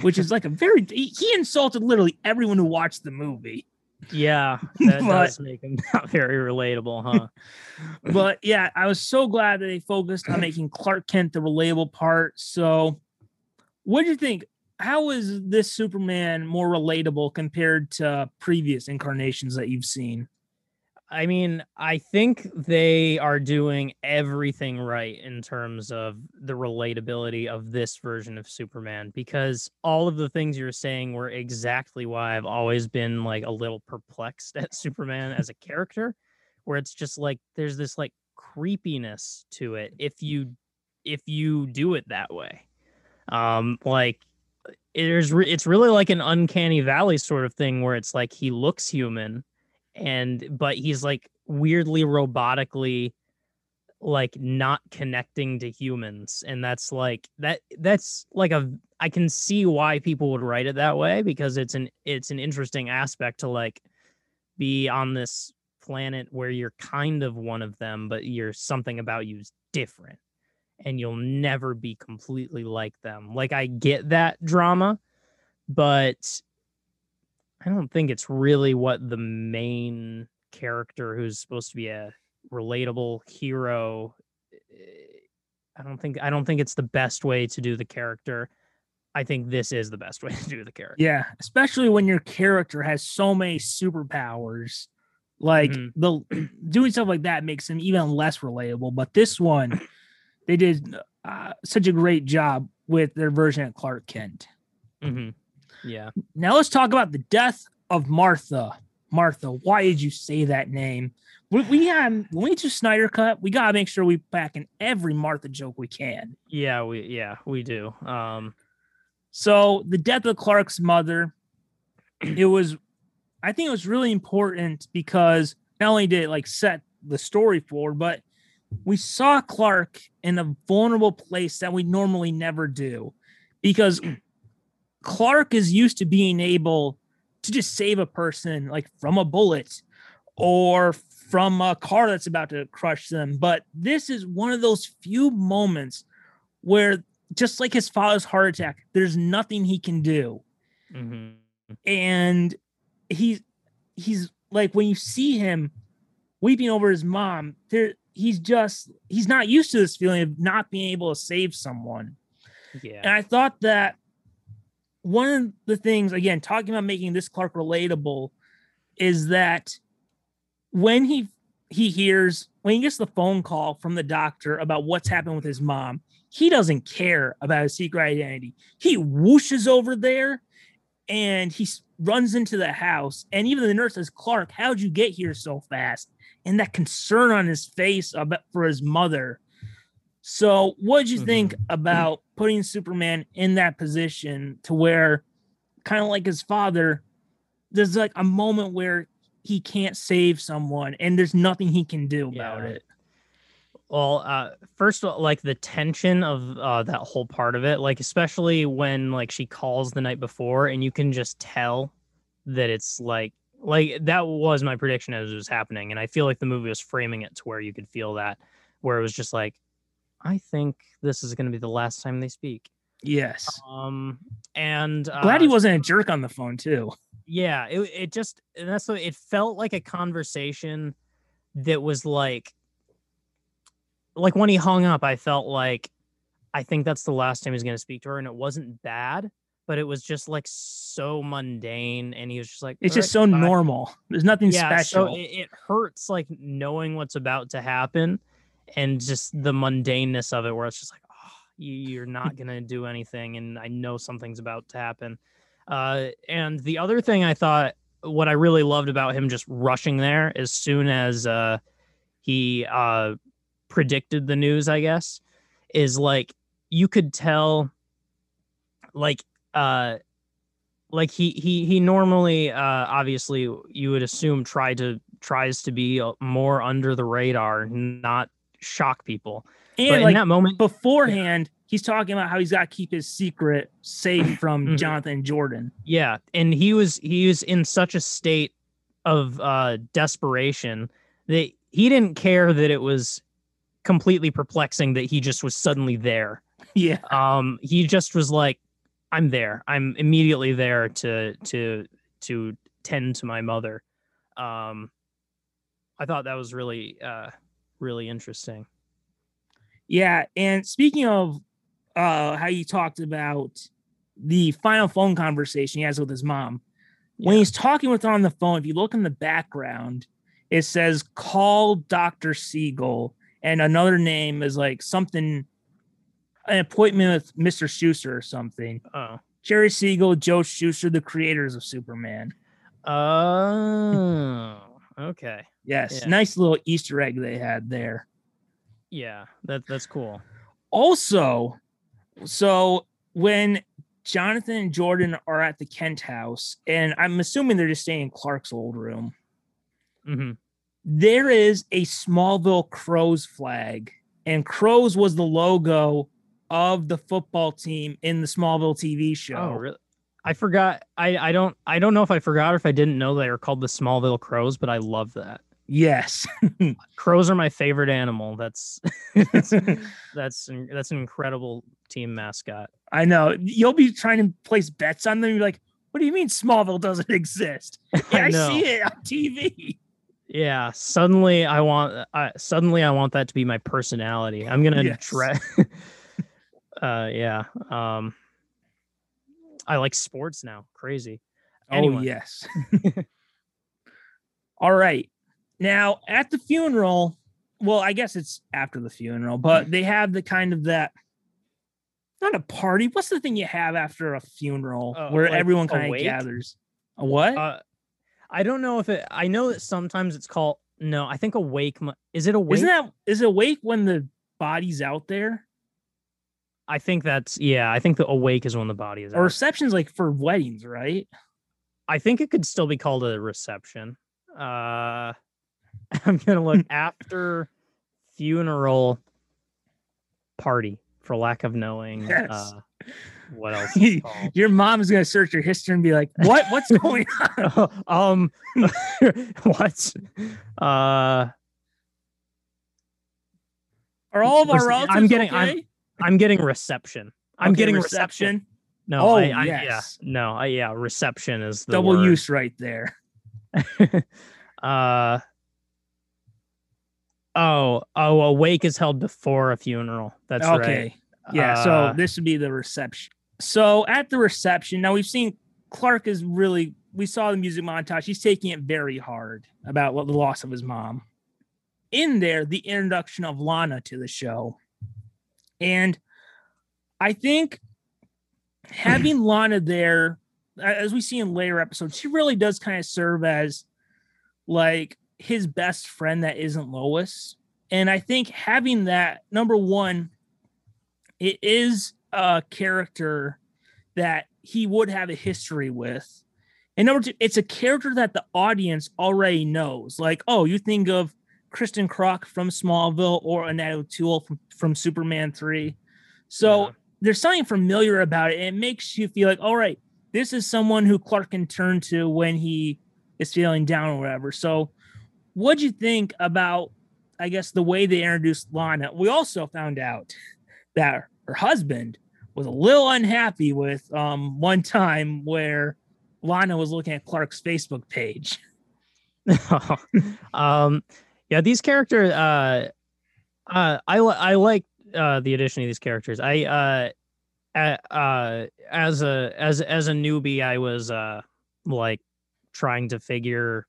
Which is like a very he he insulted literally everyone who watched the movie. Yeah. That But- does make him not very relatable, huh? but yeah, I was so glad that they focused on making Clark Kent the relatable part. So, what do you think? How is this Superman more relatable compared to previous incarnations that you've seen? I mean, I think they are doing everything right in terms of the relatability of this version of Superman because all of the things you're saying were exactly why I've always been like a little perplexed at Superman as a character, where it's just like there's this like creepiness to it if you if you do it that way. Um like there's re- it's really like an uncanny valley sort of thing where it's like he looks human and but he's like weirdly robotically like not connecting to humans. And that's like that that's like a i can see why people would write it that way because it's an it's an interesting aspect to like be on this planet where you're kind of one of them but you're something about you's different and you'll never be completely like them like i get that drama but I don't think it's really what the main character who's supposed to be a relatable hero eh, I don't think I don't think it's the best way to do the character. I think this is the best way to do the character. Yeah, especially when your character has so many superpowers. Like Mhm. the doing stuff like that makes him even less relatable. But this one, they did uh, such a great job with their version of Clark Kent. hmm Yeah. Now let's talk about the death of Martha. Martha, why did you say that name? We, we when we do Snyder Cut, we gotta make sure we pack in every Martha joke we can. Yeah, we yeah, we do. Um So the death of Clark's mother, it was, I think it was really important because not only did it like set the story forward, but we saw Clark in a vulnerable place that we normally never do, because Clark is used to being able to just save a person like from a bullet or from a car that's about to crush them. But this is one of those few moments where just like his father's heart attack, there's nothing he can do. mhm. And he's he's like when you see him weeping over his mom, there he's just he's not used to this feeling of not being able to save someone. Yeah. And. I thought that one of the things, again, talking about making this Clark relatable, is that when he he hears when he gets the phone call from the doctor about what's happened with his mom, he doesn't care about his secret identity. He whooshes over there and he runs into the house. And even the nurse says, Clark, how'd you get here so fast? And that concern on his face about for his mother. So, what did you think about putting Superman in that position to where, kind of like his father, there's like a moment where he can't save someone and there's nothing he can do about Yeah. it? Well, uh, first of all, like the tension of uh, that whole part of it, like especially when like she calls the night before, and you can just tell that it's like like that was my prediction as it was happening, and I feel like the movie was framing it to where you could feel that, where it was just like, I think this is going to be the last time they speak. Yes. Um, and uh, Glad he wasn't a jerk on the phone, too. yeah it, it just and that's what it felt like a conversation that was like like when he hung up i felt like i think that's the last time he's going to speak to her and it wasn't bad but it was just like so mundane and he was just like It's "All just so bye." normal. There's nothing yeah special. so it, it hurts like knowing what's about to happen and just the mundaneness of it where it's just like oh you, you're not gonna do anything and i know something's about to happen uh and the other thing i thought what i really loved about him just rushing there as soon as uh he uh predicted the news i guess is like you could tell like uh like he he he normally uh obviously you would assume try to tries to be uh, more under the radar not shock people but and in that moment beforehand, he's talking about how he's got to keep his secret safe from Mhm. Jonathan Jordan. yeah and he was he was in such a state of uh desperation that he didn't care that it was completely perplexing that he just was suddenly there Yeah. um he just was like i'm there i'm immediately there to to to tend to my mother um i thought that was really uh really interesting Yeah, and speaking of uh how you talked about the final phone conversation he has with his mom. When he's talking with her on the phone, if you look in the background, it says call Dr. Siegel, and another name is like something an appointment with Mr. Shuster or something. Oh. Jerry Siegel, Joe Shuster, the creators of Superman. Oh. Okay. Yes, Yeah. nice little Easter egg they had there. Yeah. That that's cool. Also, so when Jonathan and Jordan are at the Kent house, and I'm assuming they're just staying in Clark's old room, hmm there is a Smallville Crows flag, and Crows was the logo of the football team in the Smallville TV show. Oh, really? I forgot. I I don't I don't know if I forgot or if I didn't know they were called the Smallville Crows, but I love that. Yes. Crows are my favorite animal. That's that's that's an, that's an incredible team mascot. I know. You'll be trying to place bets on them. You're like, what do you mean Smallville doesn't exist? Yeah, I, know. see it on TV. Yeah, suddenly I want I suddenly I want that to be my personality. I'm going to Yes. try Uh yeah. Um I like sports now. Crazy. Oh, yes. All right. Now, at the funeral, well, I guess it's after the funeral, but they have the kind of that not a party. What's the thing you have after a funeral Uh, where like everyone kind of gathers? A what? Uh I don't know if it I know that sometimes it's called no, I think a wake is it a wake? Isn't that is it wake when the body's out there? I think that's yeah, I think the awake is when the body is Or out. reception's like for weddings, right? I think it could still be called a reception. Uh I'm gonna look after funeral party for lack of knowing Yes. uh what else it's called. Your mom is gonna search your history and be like, "What? What's going on?" um what? Uh Are all of our relatives I'm getting- okay? I'm getting reception. I'm Okay, getting reception. No, Oh, I, I yeah. yes. No, I, yeah, reception is the Double word. use right there. uh oh oh a wake is held before a funeral that's okay. right Yeah, Uh, so this would be the reception. So at the reception, now we've seen Clark is really we saw the music montage. He's taking it very hard about what the loss of his mom. In there, the introduction of Lana to the show. And I think having Lana there, as we see in later episodes, she really does kind of serve as like his best friend that isn't Lois. And I think having that, number one, it is a character that he would have a history with. And number two, it's a character that the audience already knows. Like, oh, you think of Kristin Kreuk from Smallville or Annette O'Toole from, from Superman 3. So Yeah. there's something familiar about it. And it makes you feel like, all right, this is someone who Clark can turn to when he is feeling down or whatever. So what'd you think about, I guess, the way they introduced Lana? We also found out that her husband was a little unhappy with um one time where Lana was looking at Clark's Facebook page. um yeah these characters uh uh i li- i like uh the addition of these characters i uh a- uh as a as as a newbie i was uh like trying to figure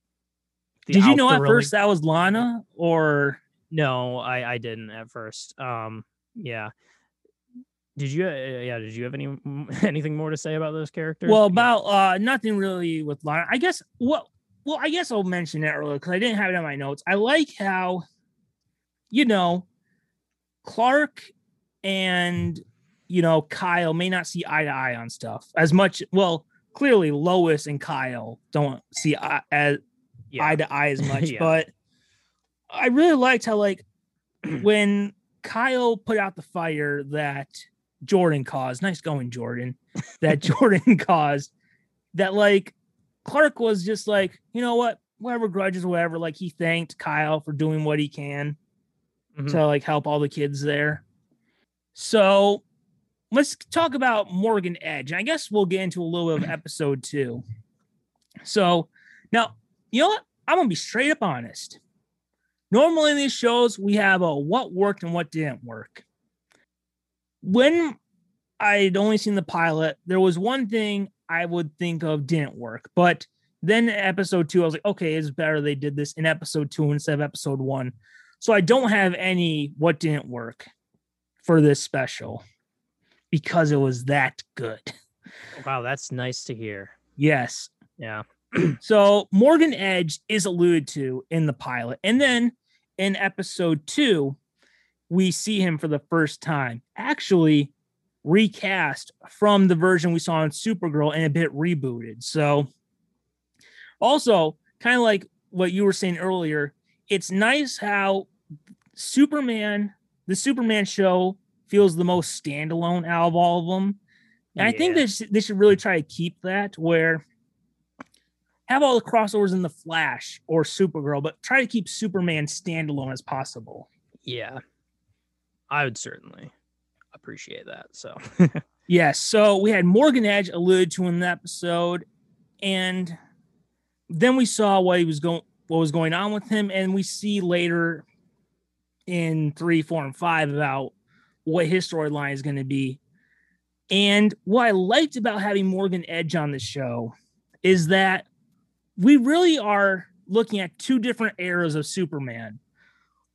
Did you know at really- first that was Lana or No, I I didn't at first. Um, yeah. Did you? Uh, yeah. Did you have any anything more to say about those characters? well about uh nothing really with Lana. I guess what well I guess I'll mention it earlier because I didn't have it in my notes. I like how you know Clark and you know Kyle may not see eye to eye on stuff as much. Well, clearly Lois and Kyle don't see eye, as yeah. eye to eye as much, Yeah. but I really liked how like when Kyle put out the fire that Jordan caused, nice going, Jordan, that Jordan caused, that like Clark was just like, you know what, whatever grudges, whatever. Like he thanked Kyle for doing what he can Mhm. to like help all the kids there. So let's talk about Morgan Edge. I guess we'll get into a little bit of episode two. So now, you know what? I'm gonna be straight up honest. Normally in these shows, we have a what worked and what didn't work. When I'd only seen the pilot. There was one thing I would think of didn't work, but then episode two, I was like, okay, it's better they did this in episode two instead of episode one. So I don't have any what didn't work for this special because it was that good. Wow, that's nice to hear. Yes. Yeah. So Morgan Edge is alluded to in the pilot. And then in episode two, we see him for the first time, actually recast from the version we saw in Supergirl and a bit rebooted. So, also, kind of like what you were saying earlier, it's nice how Superman, the Superman show, feels the most standalone out of all of them. And I think Yeah. should, they should really try to keep that where have all the crossovers in the Flash or Supergirl, but try to keep Superman standalone as possible. Yeah. I would certainly appreciate that. So Yes. So we had Morgan Edge alluded to in the episode, and then we saw what he was going, what was going on with him, and we see later in three, four, and five about what his storyline is going to be. And what I liked about having Morgan Edge on the show is that we really are looking at two different eras of Superman.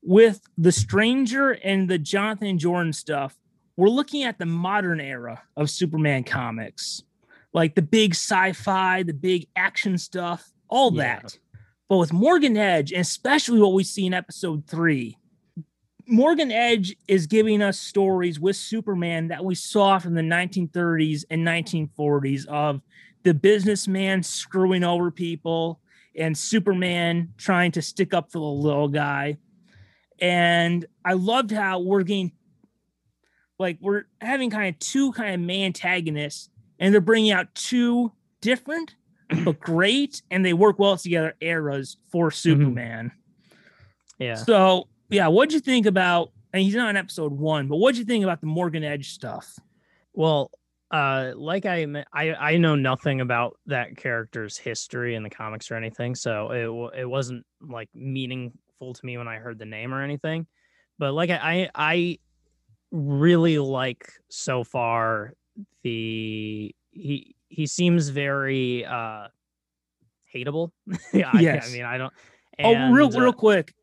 With the Stranger and the Jonathan Jordan stuff, we're looking at the modern era of Superman comics, like the big sci-fi, the big action stuff, all Yeah. that. But with Morgan Edge, and especially what we see in episode three, Morgan Edge is giving us stories with Superman that we saw from the 1930s and 1940s of the businessman screwing over people and Superman trying to stick up for the little guy. And I loved how we're getting like we're having kind of two kind of main antagonists, and they're bringing out two different but great, and they work well together eras for Superman. yeah. So yeah, what'd you think about? And he's not in episode one, but what'd you think about the Morgan Edge stuff? Well, uh, like I, I, I know nothing about that character's history in the comics or anything, so it it wasn't like meaningful to me when I heard the name or anything. But like I, I, I really like so far the he he seems very uh hateable. yeah, I- Yes. I, mean I don't. oh, real and, uh, real quick.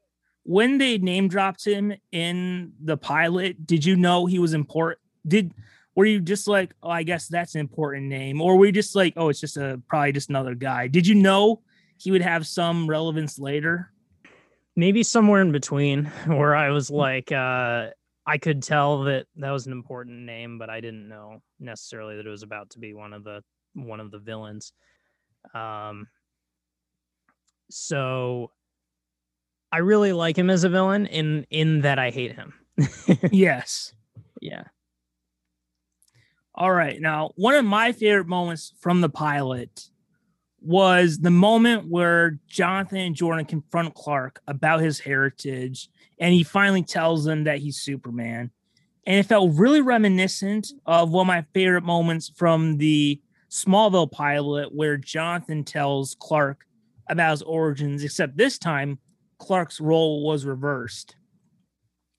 When they name dropped him in the pilot, did you know he was important? Did were you just like, oh, I guess that's an important name, or were you just like, oh, it's just a probably just another guy? Did you know he would have some relevance later? maybe somewhere in between where I was like, uh, I could tell that that was an important name, but I didn't know necessarily that it was about to be one of the one of the villains. Um, so I really like him as a villain in in that I hate him. yes. yeah. All right. Now, one of my favorite moments from the pilot was the moment where Jonathan and Jordan confront Clark about his heritage, and he finally tells them that he's Superman. And it felt really reminiscent of one of my favorite moments from the Smallville pilot, where Jonathan tells Clark about his origins, except this time Clark's role was reversed.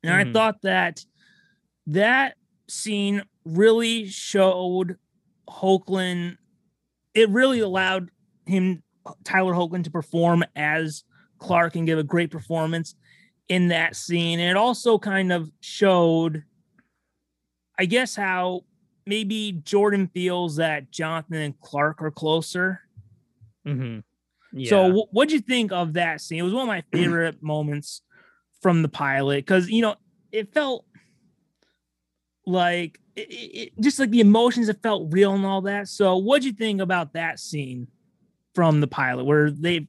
And I Mhm. thought that that scene really showed Hoechlin. It really allowed him, Tyler Hoechlin, to perform as Clark and give a great performance in that scene. And it also kind of showed, I guess, how maybe Jordan feels that Jonathan and Clark are closer. hmm Yeah. So, wh- what'd you think of that scene? It was one of my favorite moments from the pilot because you know it felt like it, it, it- just like the emotions. It felt real and all that. So, what'd you think about that scene from the pilot where they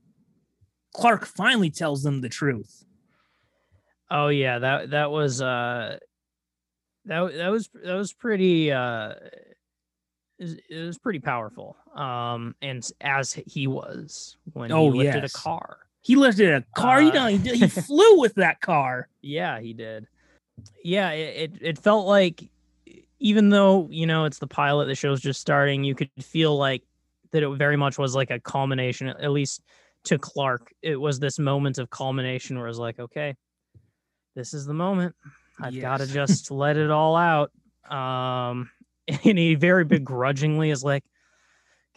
Clark finally tells them the truth? Oh yeah, that that was uh that that was that was pretty uh it was pretty powerful. Um and as he was when Oh, he lifted yes. a car. He lifted a car. you Uh, know, he, did- he flew with that car. Yeah, he did. Yeah, it, it it felt like even though, you know, it's the pilot, the show's just starting, you could feel like that it very much was like a culmination, at least to Clark. It was this moment of culmination where it was like, okay, this is the moment. I've got to just let it all out. Um and he very begrudgingly is like,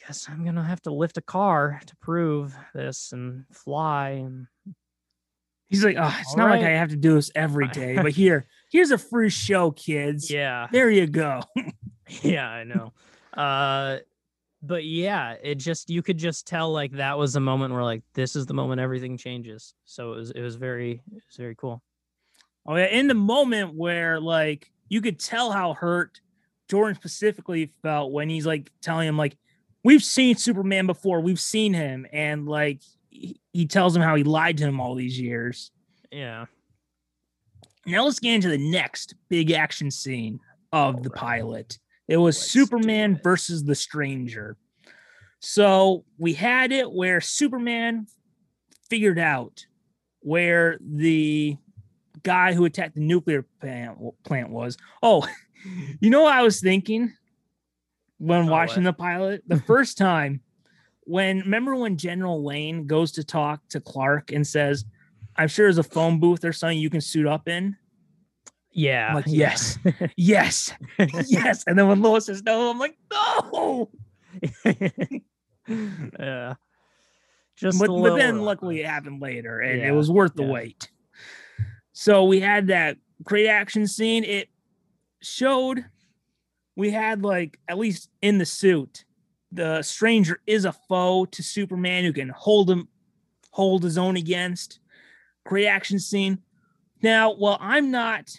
"Guess I'm gonna have to lift a car to prove this and fly." And He's like, oh, it's not like. I have to do this every day, but here, here's a free show, kids. yeah, There you go. yeah, I know. Uh, but yeah, it just you could just tell like that was the moment where like this is the moment everything changes. So it was it was very it was very cool. Oh yeah, in the moment where like you could tell how hurt Jordan specifically felt when he's like telling him like we've seen Superman before, we've seen him, and like he, he tells him how he lied to him all these years. Yeah. Now let's get into the next big action scene of the Alright. pilot. It was Let's Superman it. versus the Stranger. So we had it where Superman figured out where the guy who attacked the nuclear plant, plant was. Oh, you know what I was thinking when Oh, watching what? the pilot? The first time when remember when General Lane goes to talk to Clark and says, I'm sure there's a phone booth or something you can suit up in. Yeah. Like, yeah. yes, yes, yes. And then when Lois says no, I'm like, no. yeah. Just But, but then uh, luckily it happened later and yeah, it was worth the yeah. wait. So we had that great action scene. It showed we had like at least in the suit, the stranger is a foe to Superman who can hold him hold his own against. Great action scene. Now, while I'm not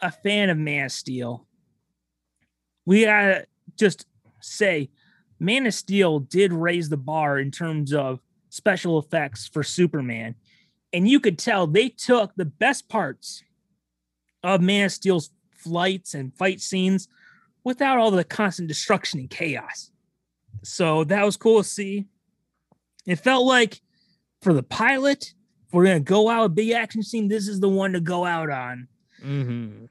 a fan of Man of Steel, we gotta just say Man of Steel did raise the bar in terms of special effects for Superman. And you could tell they took the best parts of Man of Steel's flights and fight scenes without all the constant destruction and chaos. So that was cool to see. It felt like for the pilot, if we're gonna go out a big action scene, this is the one to go out on. mhm.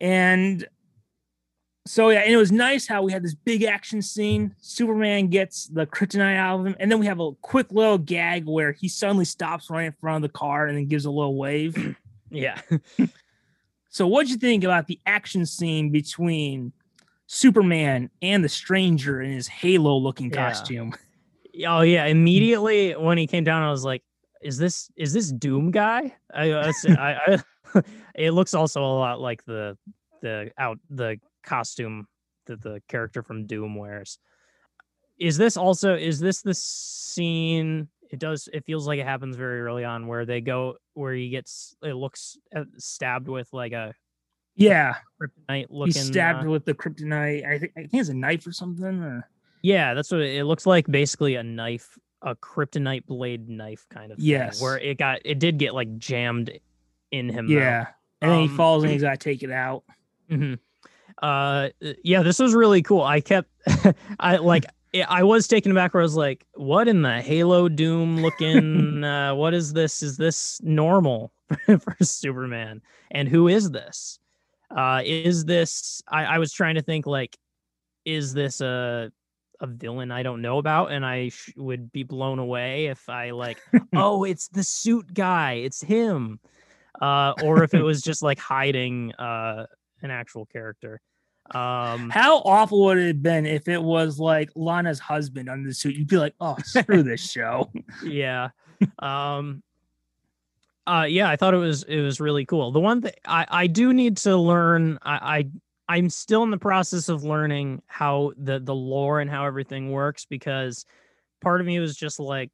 And so yeah, and it was nice how we had this big action scene. Superman gets the kryptonite out of him, and then we have a quick little gag where he suddenly stops right in front of the car and then gives a little wave. Yeah. so what'd you think about the action scene between Superman and the stranger in his halo looking Yeah. costume? Oh yeah. Immediately when he came down, I was like, "Is this is this Doom guy?" I it looks also a lot like the the out the costume that the character from Doom wears. Is this also is this the scene? It does. It feels like it happens very early on where they go where he gets it looks uh, stabbed with like a Yeah, kryptonite looking. he stabbed uh, with the kryptonite. I think I think it's a knife or something. Or Yeah, that's what it, it looks like. Basically, a knife, a kryptonite blade knife kind of thing. Yes. Where it got, it did get like jammed in him. yeah, and then he Um, falls and he's got to take it out. hmm Uh, yeah, this was really cool. I kept, I like, I- I was taken aback where I was like, "What in the Halo Doom looking? uh, what is this? Is this normal for Superman? And who is this? Uh, is this? I, I was trying to think like, is this a a villain I don't know about, and I sh- would be blown away if I like, oh, it's the suit guy, it's him, uh, or if it was just like hiding uh an actual character. Um, How awful would it have been if it was like Lana's husband under the suit? You'd be like, oh, screw this show. yeah. Um uh yeah i thought it was it was really cool. The one thing i i do need to learn i i i'm still in the process of learning how the the lore and how everything works because part of me was just like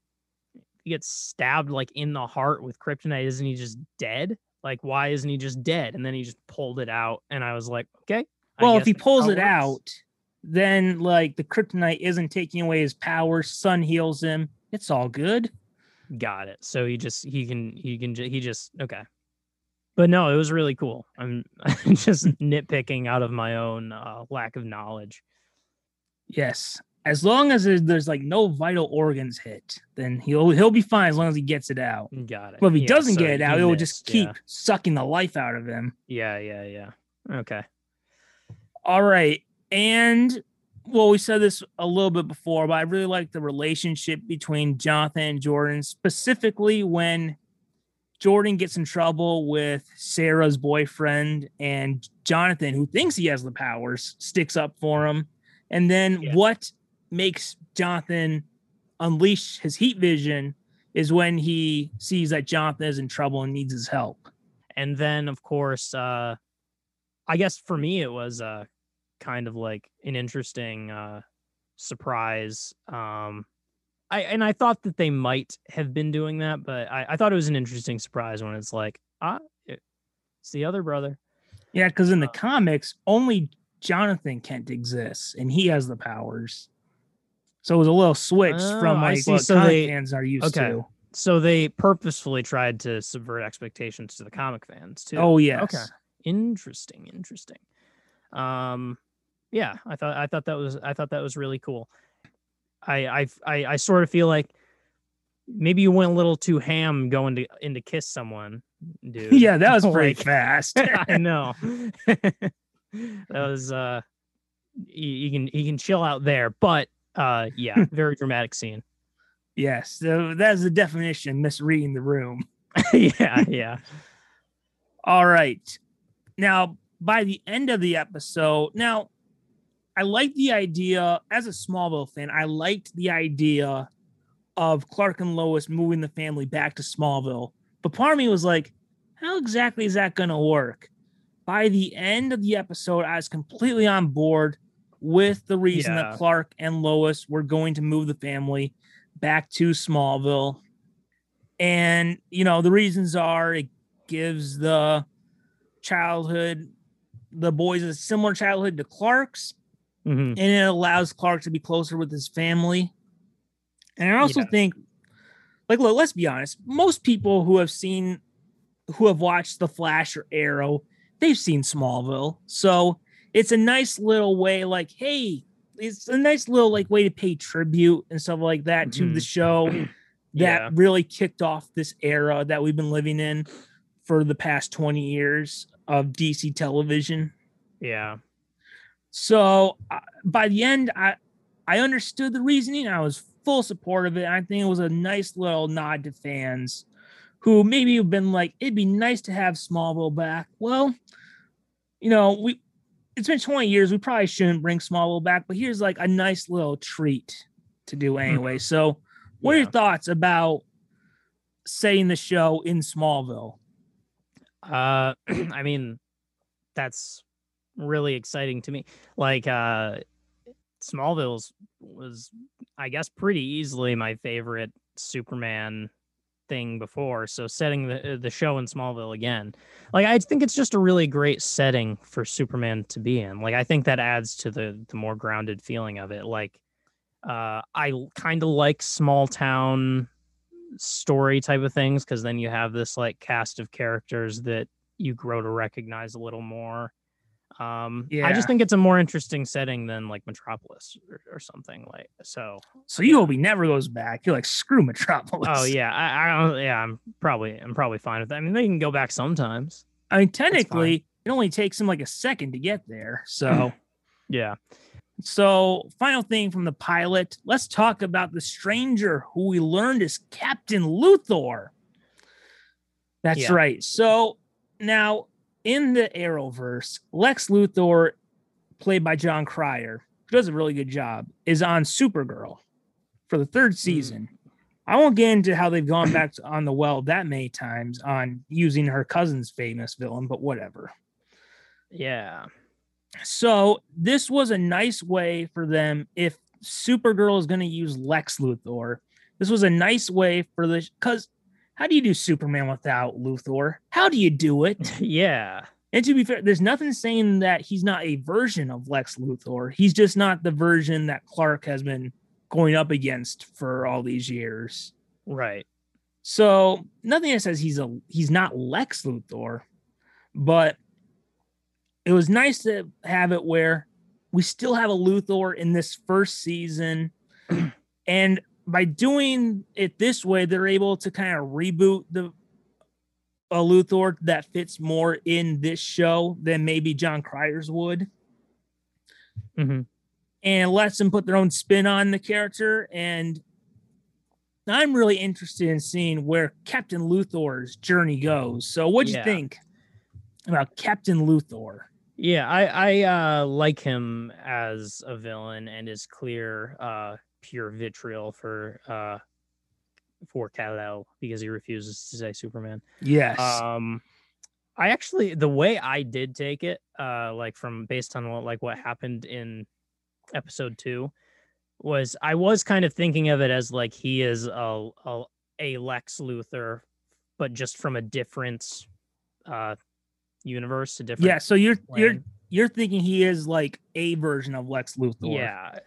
he gets stabbed like in the heart with kryptonite. Isn't he just dead? Like why isn't he just dead? And then he just pulled it out and i was like okay Well, if he pulls it works. out, then like the kryptonite isn't taking away his powers. Sun heals him. It's all good. Got it. So he just he can he can he just okay. But no, it was really cool. I'm, I'm just nitpicking out of my own uh, lack of knowledge. Yes. As long as there's, there's like no vital organs hit, then he'll he'll be fine as long as he gets it out. Got it. But if he Yeah, doesn't so get it out, it will just keep yeah. sucking the life out of him. Yeah, yeah, yeah. Okay. All right. And well, we said this a little bit before, but I really like the relationship between Jonathan and Jordan, specifically when Jordan gets in trouble with Sarah's boyfriend, and Jonathan, who thinks he has the powers, sticks up for him. And then Yeah. what makes Jonathan unleash his heat vision is when he sees that Jonathan is in trouble and needs his help. and then of course uh i guess for me it was uh kind of like an interesting uh surprise um i and i thought that they might have been doing that but i, I thought it was an interesting surprise when it's like ah it's the other brother Yeah, because in the Uh, comics, only Jonathan Kent exists and he has the powers. So it was a little switch Oh, from I like what So comic they- fans are used okay. to. so they purposefully tried to subvert expectations to the comic fans too Oh yes. okay interesting interesting um yeah i thought i thought that was i thought that was really cool i i i, I sort of feel like maybe you went a little too ham going to in to kiss someone dude Yeah, that was pretty Like- fast. i know that was uh you, you can you can chill out there but uh yeah very dramatic scene yes. So that's the definition misreading the room. yeah yeah All right. Now, by the end of the episode, now I like the idea as a Smallville fan, I liked the idea of Clark and Lois moving the family back to Smallville. But part of me was like, how exactly is that going to work? By the end of the episode, I was completely on board with the reason Yeah. that Clark and Lois were going to move the family back to Smallville. And, you know, the reasons are it gives the childhood, the boys a similar childhood to Clark's, Mhm. and it allows Clark to be closer with his family. And I also Yeah. think, like, look, let's be honest, most people who have seen, who have watched The Flash or Arrow, they've seen Smallville. So it's a nice little way, like, hey, it's a nice little like way to pay tribute and stuff like that to the Mhm. show that Yeah. really kicked off this era that we've been living in for the past 20 years of DC television. yeah So uh, by the end, I I understood the reasoning. I was full support of it. I think it was a nice little nod to fans who maybe have been like, it'd be nice to have Smallville back. Well, you know, we it's been 20 years. We probably shouldn't bring Smallville back, but here's like a nice little treat to do anyway. So, what are your thoughts about setting the show in Smallville? Uh, I mean, that's really exciting to me. Like, uh, Smallville's was, I guess, pretty easily my favorite Superman thing before. So setting the uh, the show in Smallville again, like I think it's just a really great setting for Superman to be in. Like I think that adds to the the more grounded feeling of it. Like, uh, I kind of like small town story type of things because then you have this like cast of characters that you grow to recognize a little more. Um, yeah. I just think it's a more interesting setting than like Metropolis or, or something like so. So you hope he never goes back. You're like, screw Metropolis. Oh yeah, I, I don't. Yeah, I'm probably I'm probably fine with that. I mean, they can go back sometimes. I mean, technically, it only takes him like a second to get there. So, Yeah, so final thing from the pilot. Let's talk about the stranger who we learned is Captain Luthor. That's Yeah. right. So now in the Arrowverse, Lex Luthor, played by Jon Cryer, who does a really good job, is on Supergirl for the third hmm. season. I won't get into how they've gone back on the well that many times on using her cousin's famous villain, but whatever. yeah, So this was a nice way for them if Supergirl is going to use Lex Luthor. This was a nice way for the because how do you do Superman without Luthor? How do you do it? yeah, and to be fair, there's nothing saying that he's not a version of Lex Luthor. He's just not the version that Clark has been going up against for all these years. right. So nothing that says he's a he's not Lex Luthor, but it was nice to have it where we still have a Luthor in this first season, and by doing it this way, they're able to kind of reboot the a Luthor that fits more in this show than maybe Jon Cryer's would, hmm and lets them put their own spin on the character and I'm really interested in seeing where Captain Luthor's journey goes. So, what'd Yeah. you think about Captain Luthor? Yeah, I I uh like him as a villain and his clear uh pure vitriol for uh for Kal-El because he refuses to say Superman. Yes. Um I actually the way I did take it uh like from based on what like what happened in episode 2 was I was kind of thinking of it as like he is a a, a Lex Luthor but just from a different uh universe, a different yeah. So you're plane. you're thinking he is like a version of Lex Luthor. Yeah,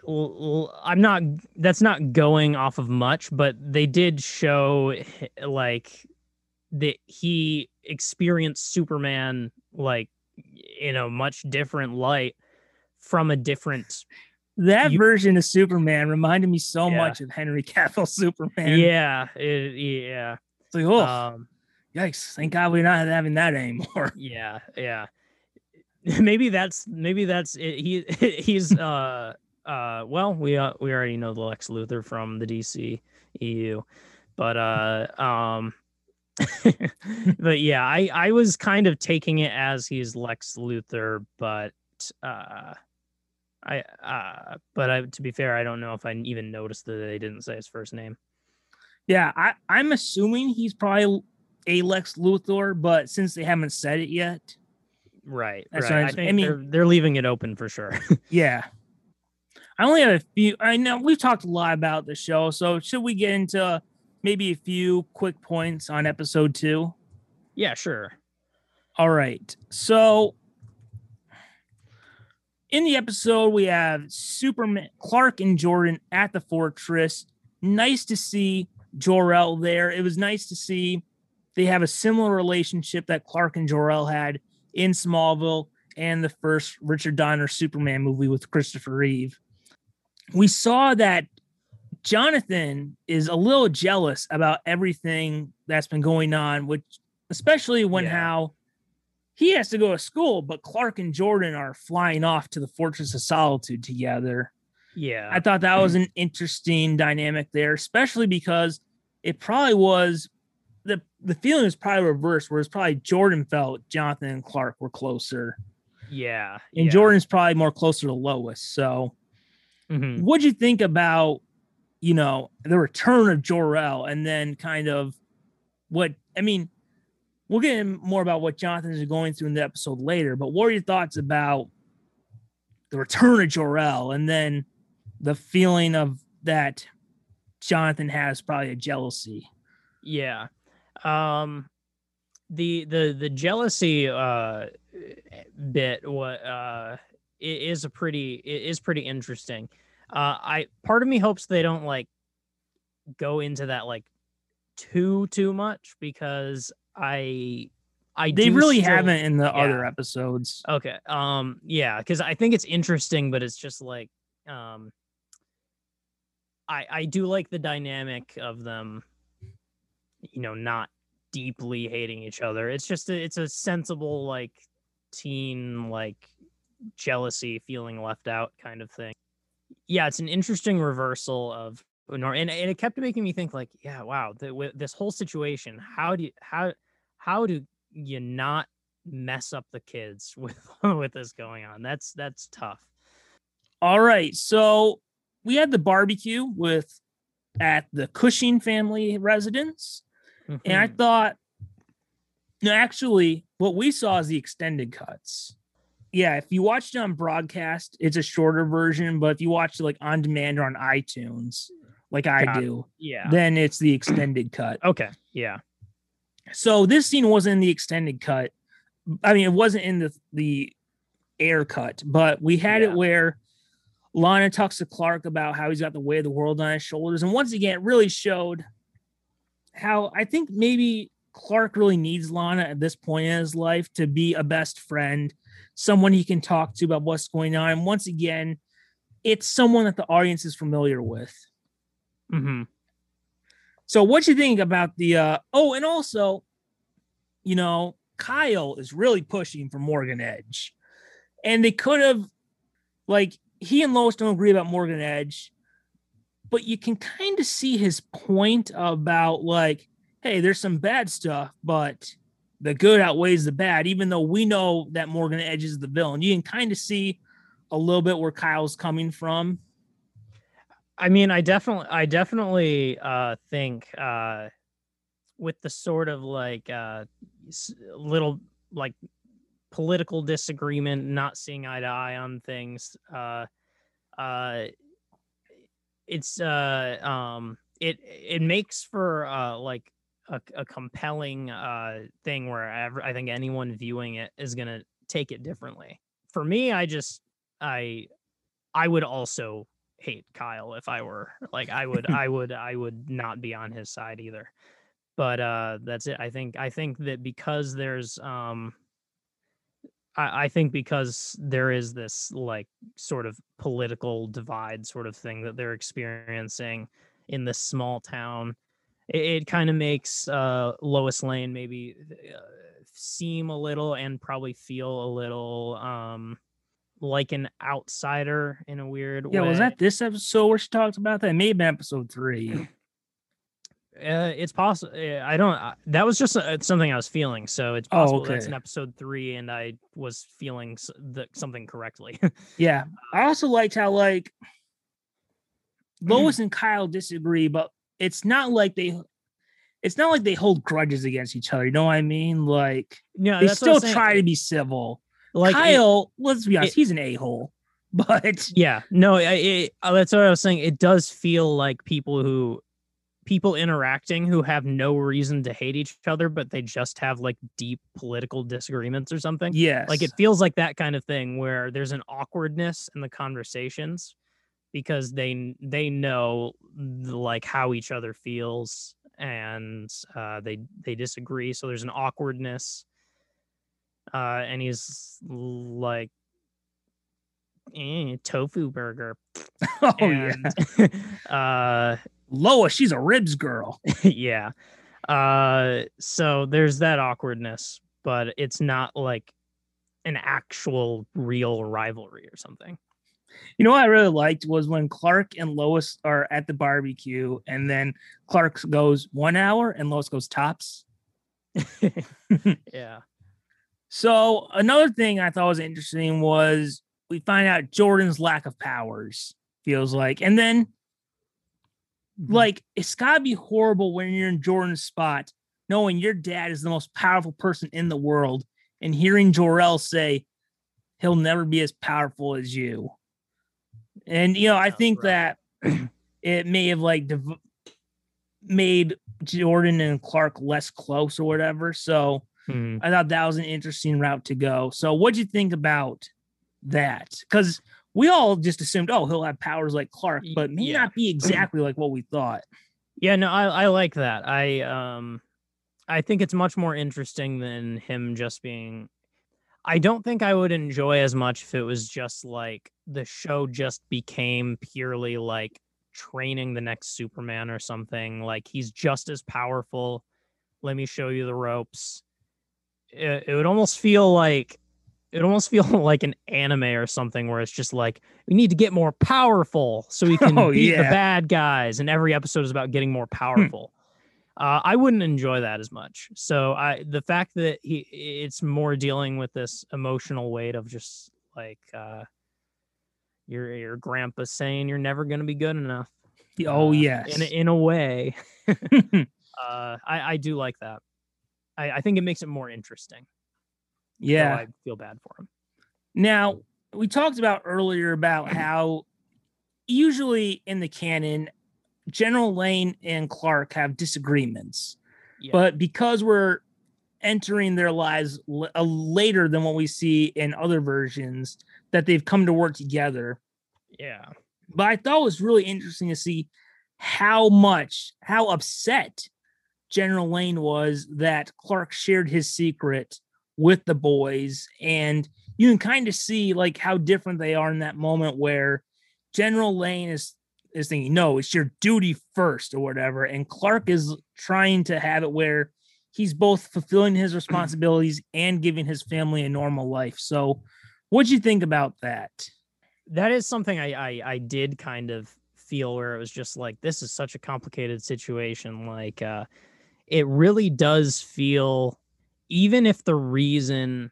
I'm not. That's not going off of much, but they did show like that he experienced Superman like in a much different light from a different. That You- version of Superman reminded me so Yeah. much of Henry Cavill Superman. yeah, it, yeah, It's like, oh, um, yikes! Thank God we're not having that anymore. yeah, yeah. maybe that's maybe that's it. he he's uh uh well we uh, we already know the Lex Luthor from the DC EU but uh um but yeah I I was kind of taking it as he's Lex Luthor but uh I uh but I to be fair I don't know if I even noticed that they didn't say his first name Yeah, I, I'm assuming he's probably a Lex Luthor, but since they haven't said it yet, right That's right I, I mean- they're, they're leaving it open for sure yeah. I only have a few. I know we've talked a lot about the show, so should we get into maybe a few quick points on episode two? yeah sure All right. So in the episode, we have Superman, Clark, and Jordan at the fortress. Nice to see Jor-El there. It was nice to see they have a similar relationship that Clark and Jor-El had in Smallville and the first Richard Donner Superman movie with Christopher Reeve. We saw that Jonathan is a little jealous about everything that's been going on, which especially when Yeah. how he has to go to school, but Clark and Jordan are flying off to the Fortress of Solitude together. yeah I thought that was mm-hmm. an interesting dynamic there, especially because it probably was the feeling is probably reversed, whereas probably Jordan felt Jonathan and Clark were closer, yeah and yeah. Jordan's probably more closer to Lois. So, Mhm. what'd you think about, you know, the return of Jor-El, and then kind of what I mean? We'll get in more about what Jonathan is going through in the episode later, but what are your thoughts about the return of Jor-El, and then the feeling of that Jonathan has probably a jealousy? Yeah. Um the the the jealousy uh bit what uh is a pretty is pretty interesting. Uh I part of me hopes they don't like go into that like too too much because I I They do really still- haven't in the yeah. other episodes. Okay. Um yeah, cuz I think it's interesting but it's just like um I I do like the dynamic of them you know not deeply hating each other. It's just a, it's a sensible like teen like jealousy feeling left out kind of thing. Yeah, it's an interesting reversal of and, and it kept making me think like, yeah, wow, the, this whole situation, how do you how how do you not mess up the kids with with this going on? That's that's tough. All right, so we had the barbecue with at the Cushing family residence. And I Mhm. thought, no, actually, what we saw is the extended cuts. Yeah, if you watched it on broadcast, it's a shorter version. But if you watch it like on demand or on iTunes, like I Got it. do, yeah. then it's the extended cut. Okay. Yeah. So this scene wasn't in the extended cut. I mean, it wasn't in the the air cut, but we had Yeah. it where Lana talks to Clark about how he's got the weight of the world on his shoulders, and once again, it really showed how I think maybe Clark really needs Lana at this point in his life to be a best friend, someone he can talk to about what's going on. And once again, it's someone that the audience is familiar with. hmm So what you think about the uh oh and also you know Kyle is really pushing for Morgan Edge. And they could have like he and Lois don't agree about Morgan Edge. But you can kind of see his point about like, hey, there's some bad stuff, but the good outweighs the bad, even though we know that Morgan Edge is the villain. You can kind of see a little bit where Kyle's coming from. I mean, I definitely, I definitely uh, think uh, with the sort of like uh, little like political disagreement, not seeing eye to eye on things, uh, uh, it's uh, um, it it makes for uh, like a, a compelling uh, thing where ever, I think anyone viewing it is gonna take it differently. For me, I just I I would also hate Kyle if I were like I would I would I would not be on his side either. But uh that's it. I think I think that because there's um I, I think because there is this like sort of political divide sort of thing that they're experiencing in this small town, it, kind of makes uh Lois Lane maybe uh, seem a little and probably feel a little um like an outsider in a weird Yeah, way. Yeah, was that this episode where she talked about that? Maybe episode three. Uh, it's possible. I don't. Uh, that was just uh, something I was feeling. So it's Oh, possible that's in episode three, and I was feeling s- the, something correctly. Yeah. I also liked how like Lois and Kyle disagree, but it's not like they it's not like they hold grudges against each other. You know what I mean? Like no, they I still try to be civil. like it- Kyle, let's be honest, it- he's an a-hole. But yeah, no, I- it, uh, that's what I was saying. It does feel like people who people interacting who have no reason to hate each other, but they just have like deep political disagreements or something. yes. like it feels like that kind of thing where there's an awkwardness in the conversations because they they know the- like how each other feels and uh they they disagree so there's an awkwardness uh and he's like eh, tofu burger oh yeah. uh Lois, she's a ribs girl. yeah. Uh so there's that awkwardness, but it's not like an actual real rivalry or something. You know what I really liked was when Clark and Lois are at the barbecue, and then Clark goes one hour and Lois goes tops. yeah. So another thing I thought was interesting was we find out Jordan's lack of powers feels like, and then like it's gotta be horrible when you're in Jordan's spot, knowing your dad is the most powerful person in the world, and hearing Jor-El say he'll never be as powerful as you. And you know, I think right. that it may have like div- made Jordan and Clark less close or whatever. So Hmm. I thought that was an interesting route to go. So, what'd you think about that? Because we all just assumed, oh, he'll have powers like Clark, but may yeah. not be exactly like what we thought. Yeah, no, I, I like that. I um I think it's much more interesting than him just being I don't think I would enjoy as much if it was just like the show just became purely like training the next Superman or something. Like he's just as powerful. Let me show you the ropes. It, it would almost feel like it almost feel like an anime or something where it's just like we need to get more powerful so we can Oh, beat the bad guys and every episode is about getting more powerful. Uh, i wouldn't enjoy that as much. So i the fact that he it's more dealing with this emotional weight of just like uh your your grandpa saying you're never going to be good enough. Oh, uh, yes. in a, in a way. Uh i i do like that. I i think it makes it more interesting yeah. i feel bad for him Now, we talked about earlier about how usually in the canon, General Lane and Clark have disagreements. yeah But because we're entering their lives l- uh, later than what we see in other versions, that they've come to work together. yeah But I thought it was really interesting to see how much, how upset General Lane was that Clark shared his secret with the boys. And you can kind of see like how different they are in that moment where General Lane is is thinking, no, it's your duty first or whatever. And Clark is trying to have it where he's both fulfilling his responsibilities and giving his family a normal life. So what'd you think about that? that is something I, I I did kind of feel where it was just like this is such a complicated situation like uh it really does feel even if the reason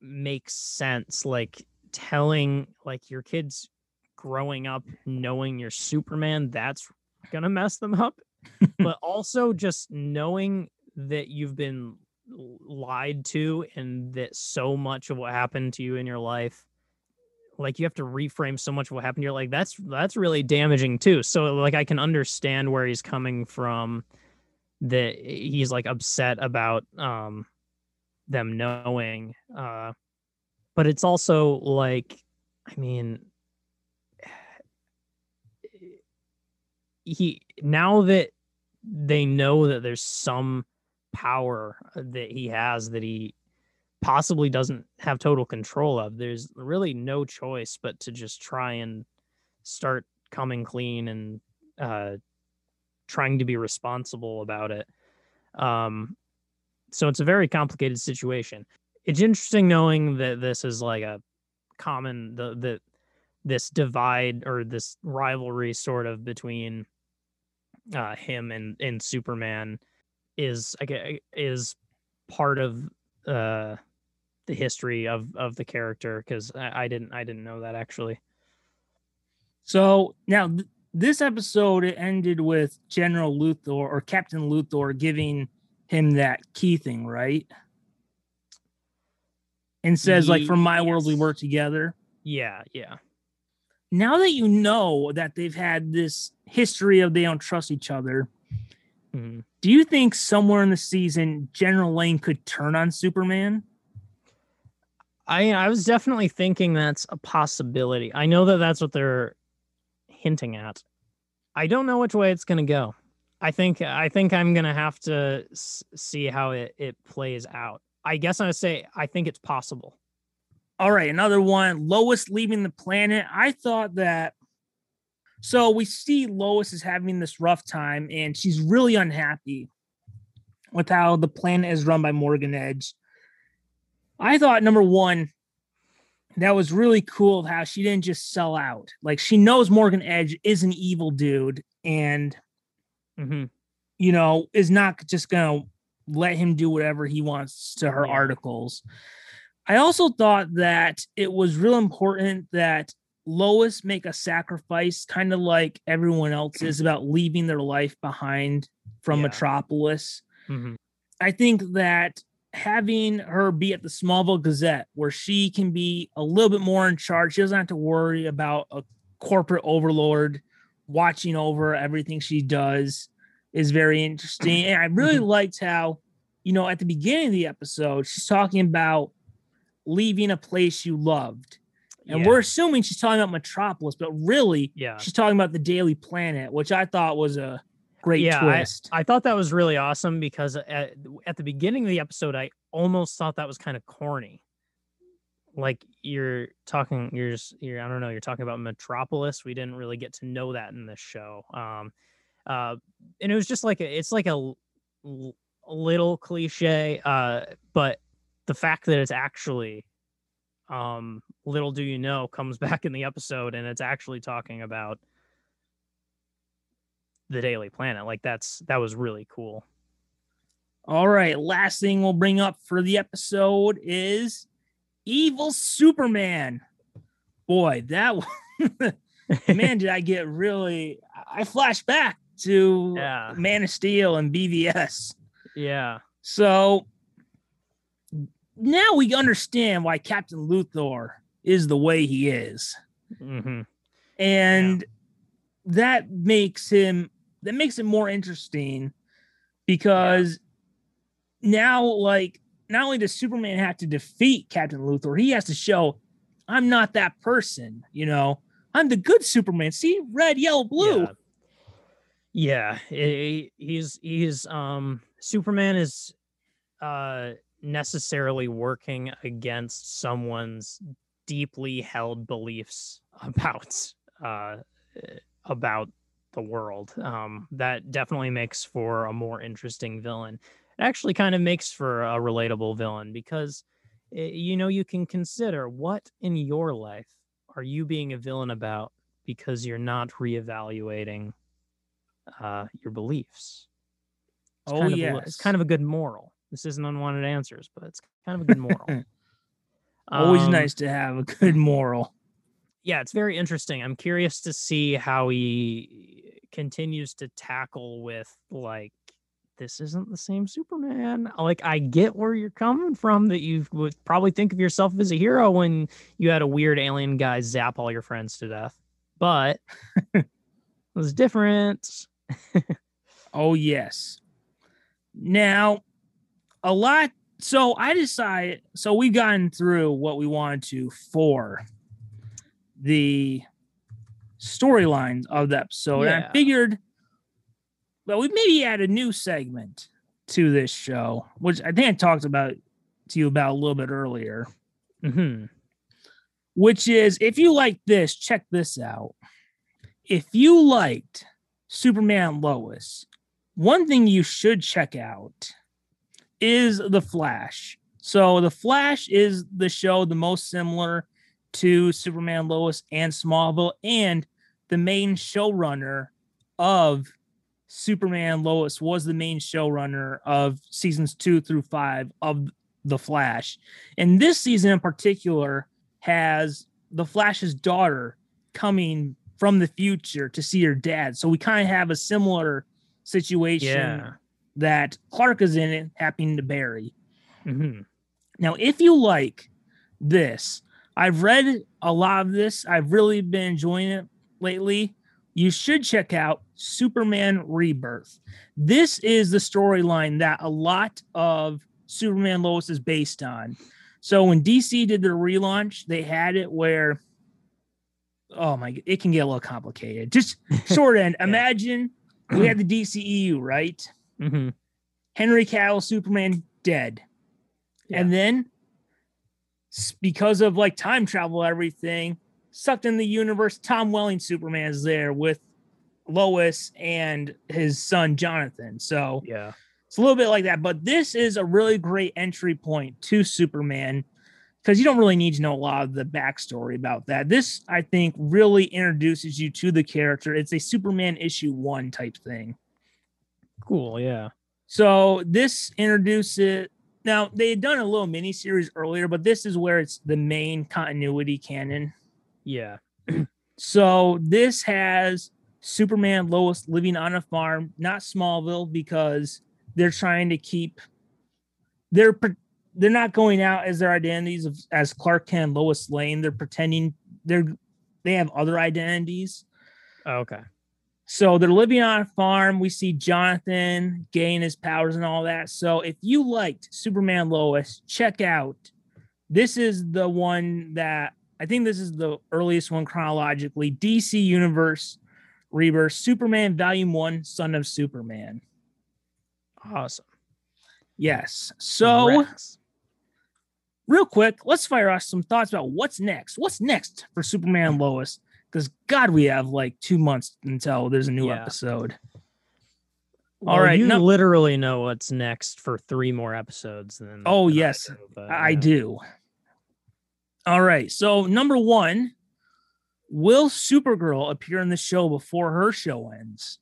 makes sense like telling like your kids growing up knowing you're superman that's gonna mess them up. But also just knowing that you've been lied to and that so much of what happened to you in your life like you have to reframe so much of what happened to you're like that's that's really damaging too. So like i can understand where he's coming from that he's like upset about um them knowing uh but it's also like i mean he now that they know that there's some power that he has that he possibly doesn't have total control of there's really no choice but to just try and start coming clean and uh trying to be responsible about it um so it's a very complicated situation it's interesting knowing that this is like a common the the this divide or this rivalry sort of between uh him and and Superman is is part of uh the history of of the character because I, I didn't I didn't know that actually. So now this episode it ended with General Luthor or Captain Luthor giving him that key thing, right? And says like, "From my world, we work together." Yeah, yeah. Now that you know that they've had this history of they don't trust each other, Mhm. do you think somewhere in the season General Lane could turn on Superman? I I was definitely thinking that's a possibility. I know that that's what they're hinting at. I don't know which way it's going to go. I think I think I'm going to have to s- see how it it plays out. I guess I would say I think it's possible. All right, another one. Lois leaving the planet. I thought that. So we see Lois is having this rough time, and she's really unhappy with how the planet is run by Morgan Edge. I thought number one, that was really cool how she didn't just sell out. Like she knows Morgan Edge is an evil dude, and hmm you know, is not just gonna let him do whatever he wants to her Yeah. articles. I also thought that it was real important that Lois make a sacrifice, kind of like everyone else is about leaving their life behind from Yeah. Metropolis. hmm I think that having her be at the Smallville Gazette, where she can be a little bit more in charge, she doesn't have to worry about a corporate overlord watching over everything she does, is very interesting. And I mm-hmm. really liked how, you know, at the beginning of the episode, she's talking about leaving a place you loved. And Yeah. we're assuming she's talking about Metropolis, but really, Yeah. she's talking about the Daily Planet, which I thought was a great Yeah, I- twist. I thought that was really awesome because at, at the beginning of the episode, I almost thought that was kind of corny. Like you're talking, you're just, you're, I don't know, you're talking about Metropolis. We didn't really get to know that in this show. Um, uh, and it was just like, a, it's like a, l- l- a little cliche, uh, but the fact that it's actually, um, little do you know, comes back in the episode and it's actually talking about the Daily Planet. Like that's that was really cool. All right, last thing we'll bring up for the episode is Evil Superman. Boy, that one, man, did I get really I flash back to Yeah. Man of Steel and BVS. Yeah. So now we understand why Captain Luthor is the way he is. hmm and that makes him that makes it more interesting because now like not only does superman have to defeat captain luthor he has to show i'm not that person you know i'm the good superman see red yellow blue Yeah. Yeah. he- he's he's um Superman is uh necessarily working against someone's deeply held beliefs about uh about the world. Um that definitely makes for a more interesting villain. It actually kind of makes for a relatable villain because eh, you know you can consider what in your life are you being a villain about because you're not reevaluating uh, your beliefs. It's Oh, kind of a, it's kind of a good moral. This isn't unwanted answers, but it's kind of a good moral. Always Um, nice to have a good moral. yeah, it's very interesting. I'm curious to see how he continues to tackle with like this isn't the same Superman. Like I get where you're coming from that you would probably think of yourself as a hero when you had a weird alien guy zap all your friends to death. But it was different. Oh yes. Now, a lot. So I decided. So we've gotten through what we wanted to for the storylines of the episode. And I figured, well, we maybe add a new segment to this show, which I think I talked about to you about a little bit earlier. hmm Which is, if you like this, check this out. If you liked Superman Lois, one thing you should check out is The Flash. So, The Flash is the show the most similar to Superman, Lois, and Smallville, and the main showrunner of Superman Lois was the main showrunner of seasons two through five of The Flash. And this season in particular has The Flash's daughter coming from the future to see her dad. So we kind of have a similar situation Yeah. that Clark is in it happening to Barry. hmm Now, if you like this, I've read a lot of this. I've really been enjoying it lately. You should check out Superman Rebirth. This is the storyline that a lot of Superman Lois is based on. So when DC did their relaunch, they had it where, oh my it can get a little complicated. Just short end. Yeah. Imagine we had the DCEU, right? Mm-hmm. Henry Cavill, Superman, dead. Yeah. And then because of like time travel, everything sucked in the universe, Tom Welling Superman is there with Lois and his son Jonathan. So Yeah. it's a little bit like that. But this is a really great entry point to Superman because you don't really need to know a lot of the backstory about that. This, I think, really introduces you to the character. It's a Superman issue one type thing. Cool. Yeah. So this introduces now they had done a little mini series earlier, but this is where it's the main continuity canon. Yeah. So this has Superman Lois living on a farm, not Smallville, because they're trying to keep they're they're not going out as their identities of, as Clark Kent and Lois Lane. They're pretending they're they have other identities. Oh, okay. So they're living on a farm. We see Jonathan gain his powers and all that. So if you liked Superman Lois, check out. This is the one that I think this is the earliest one chronologically. DC Universe Rebirth, Superman Volume 1, Son of Superman. Awesome. Yes. So Rex. real quick, let's fire off some thoughts about what's next. What's next for Superman Lois? Because God, we have like two months until there's a new Yeah. episode. Well, All right, You num- literally know what's next for three more episodes. Than Oh, than I yes, do, but, I yeah. do. All right. So, number one, will Supergirl appear in the show before her show ends?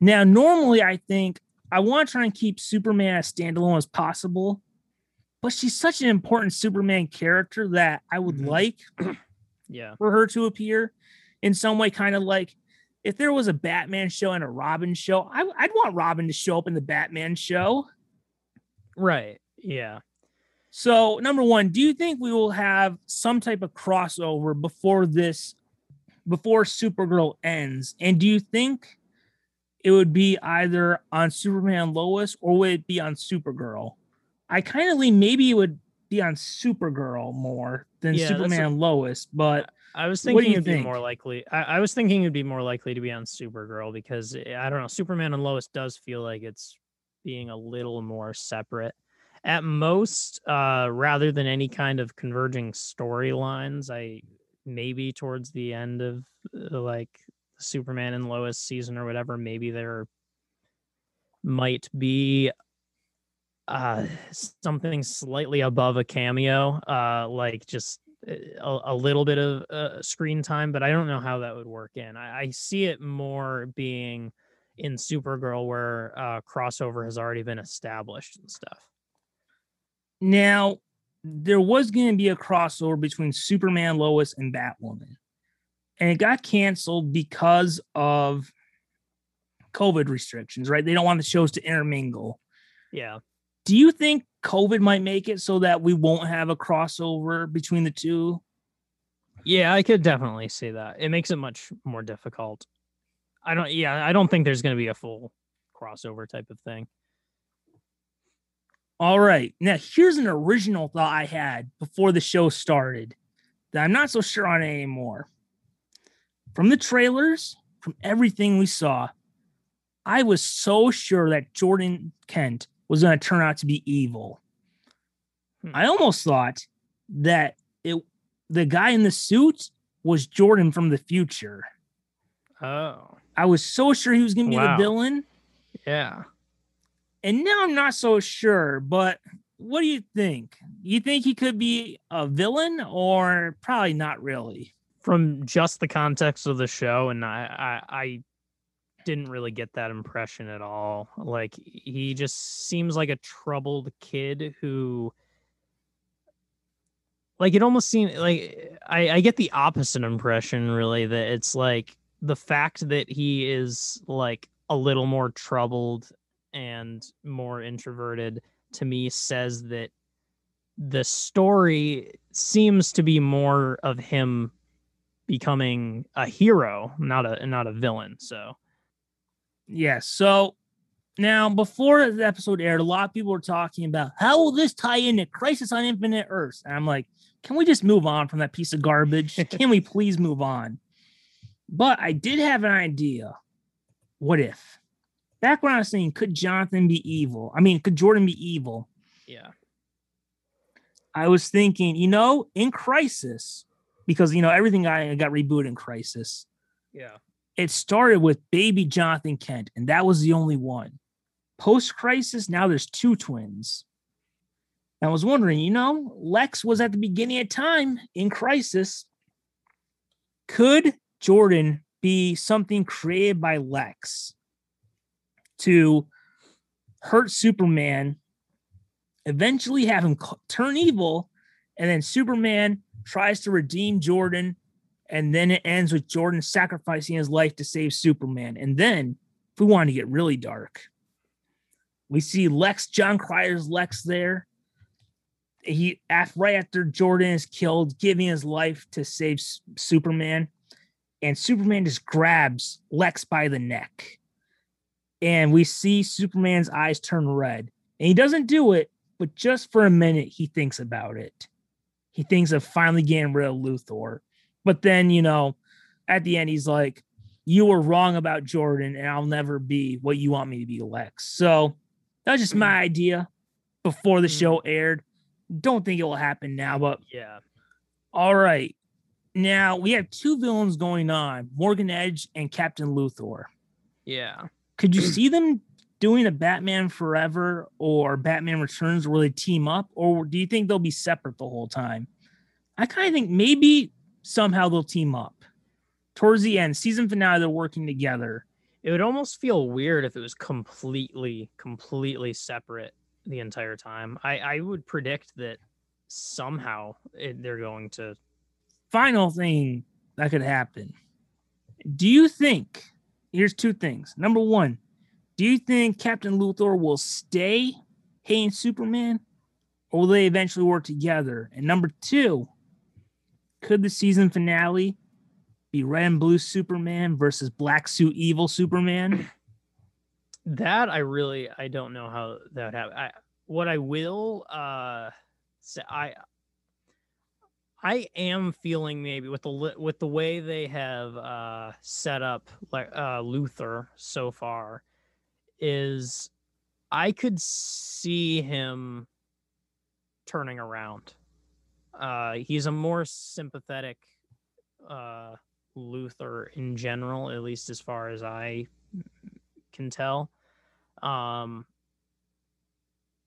Now, normally, I think I want to try and keep Superman as standalone as possible, but she's such an important Superman character that I would Mhm. like Yeah. for her to appear in some way, kind of like if there was a Batman show and a Robin show, I, I'd want Robin to show up in the Batman show. Right. Yeah. So, number one, do you think we will have some type of crossover before this, before Supergirl ends? And do you think it would be either on Superman Lois or would it be on Supergirl? I kind of lean maybe it would be on Supergirl more than Yeah, that's a- Superman Lois, but I was thinking it'd be more likely. I, I was thinking it'd be more likely to be on Supergirl because eh, I don't know. Superman and Lois does feel like it's being a little more separate. At most, uh, rather than any kind of converging storylines, I maybe towards the end of uh, like Superman and Lois season or whatever, maybe there might be uh something slightly above a cameo uh like just a, a little bit of uh, screen time, but I don't know how that would work in. I, I see it more being in Supergirl where uh, crossover has already been established and stuff. Now, there was going to be a crossover between Superman, Lois, and Batwoman, and it got canceled because of COVID restrictions. Right? They don't want the shows to intermingle. Yeah. Do you think COVID might make it so that we won't have a crossover between the two? Yeah, I could definitely see that. It makes it much more difficult. I don't yeah, I don't think there's going to be a full crossover type of thing. All right. Now, here's an original thought I had before the show started that I'm not so sure on anymore. From the trailers, from everything we saw, I was so sure that Jordan Kent was going to turn out to be evil. Hmm. I almost thought that it the guy in the suit was Jordan from the future. Oh. I was so sure he was going to be Wow. the villain. Yeah. And now I'm not so sure, but what do you think? You think he could be a villain or probably not really? From just the context of the show and I I, I didn't really get that impression at all. Like he just seems like a troubled kid who like it almost seemed like I, I get the opposite impression really that it's like the fact that he is like a little more troubled and more introverted to me says that the story seems to be more of him becoming a hero not a not a villain so Yeah. So now, before the episode aired, a lot of people were talking about how will this tie into Crisis on Infinite Earths? And I'm like, can we just move on from that piece of garbage? can we please move on? But I did have an idea. What if? Back when I was saying, could Jonathan be evil? I mean, could Jordan be evil? yeah I was thinking, you know, in Crisis, because you know everything got, got rebooted in Crisis. yeah It started with baby Jonathan Kent, and that was the only one. Post Crisis, now there's two twins. I was wondering, you know, Lex was at the beginning of time in Crisis. Could Jordan be something created by Lex to hurt Superman, eventually have him turn evil, and then Superman tries to redeem Jordan, and then it ends with Jordan sacrificing his life to save Superman. And then, if we want to get really dark, we see Lex, Jon Cryer's Lex there. He right after Jordan is killed, giving his life to save Superman, and Superman just grabs Lex by the neck, and we see Superman's eyes turn red, and he doesn't do it, but just for a minute he thinks about it. He thinks of finally getting rid of Luthor, but then you know, at the end he's like, "You were wrong about Jordan, and I'll never be what you want me to be, Lex." So that's just my idea before the Mm. show aired. Don't think it will happen now, but yeah all right. Now we have two villains going on Morgan Edge and Captain Luthor. yeah Could you see them doing a Batman Forever or Batman Returns where they team up, or do you think they'll be separate the whole time? I kind of think maybe somehow they'll team up towards the end, season finale, they're working together. it would almost feel weird if it was completely completely separate the entire time i i would predict that somehow it, they're going to Final thing that could happen. Do you think? Here's two things. Number one, do you think Captain Luthor will stay hating Superman, or will they eventually work together? And number two, could the season finale be red and blue Superman versus black suit evil Superman? that i really i don't know how that would happen I, what i will uh say i i am feeling maybe with the with the way they have uh set up like uh luthor so far is i could see him turning around. Uh he's a more sympathetic uh luthor in general at least as far as i can tell. Um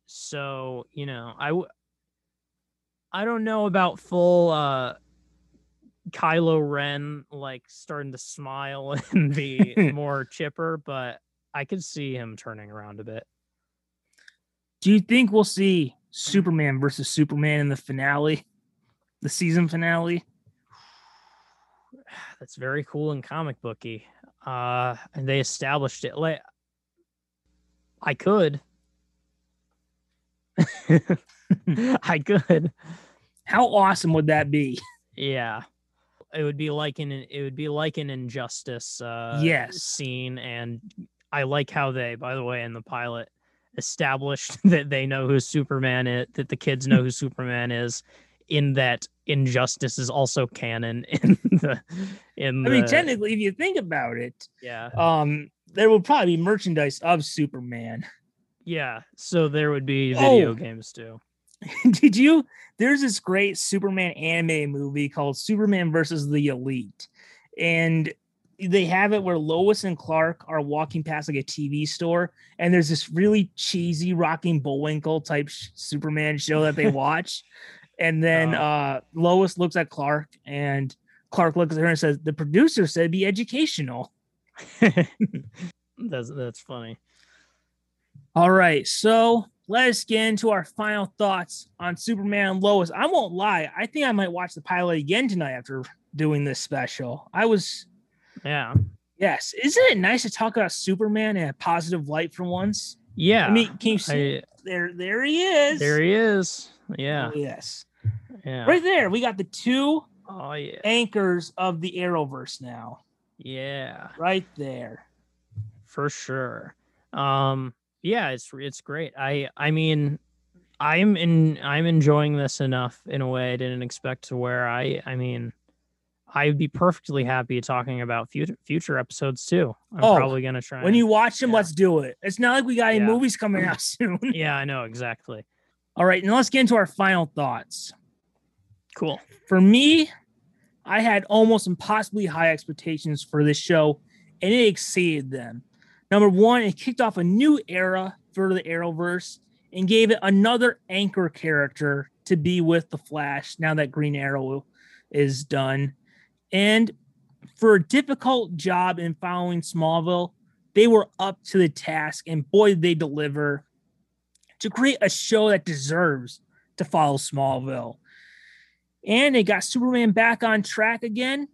so you know i I don't know about full uh Kylo Ren like starting to smile and be more chipper, but I could see him turning around a bit. Do you think we'll see Superman versus Superman in the finale, the season finale? That's very cool and comic booky. Uh and they established it like I could. I could. How awesome would that be? Yeah. It would be like an it would be like an injustice uh Yes. scene and I like how they by the way in the pilot established that they know who Superman is that the kids know who Superman is in that injustice is also canon in the in I mean, technically, if you think about it, yeah um, there will probably be merchandise of Superman. yeah so there would be video Oh. games too Did you? There's this great Superman anime movie called Superman versus the Elite, and they have it where Lois and Clark are walking past like a TV store, and there's this really cheesy rocking Bullwinkle type sh- Superman show that they watch, and then Oh. uh, Lois looks at Clark, and Clark looks at her and says, "The producer said be educational." that's that's funny All right, so let's get into our final thoughts on Superman Lois. I won't lie, I think I might watch the pilot again tonight after doing this special. I was, yeah yes, isn't it nice to talk about Superman in a positive light for once? yeah I mean, can you see I- there? There he is. there he is yeah Oh, yes, yeah right there. We got the two oh yeah anchors of the Arrowverse now, yeah right there. for sure um yeah it's it's great i i mean i'm in i'm enjoying this enough in a way i didn't expect to where i i mean i'd be perfectly happy talking about future future episodes too i'm Oh, probably gonna try When and- you watch them, yeah. let's do it. It's not like we got any Yeah. movies coming out soon. yeah i know exactly All right, and let's get into our final thoughts. cool for me, I had almost impossibly high expectations for this show, and it exceeded them. Number one, it kicked off a new era for the Arrowverse and gave it another anchor character to be with the Flash now that Green Arrow is done. And for a difficult job in following Smallville, they were up to the task, and boy, did they deliver to create a show that deserves to follow Smallville and they got Superman back on track again.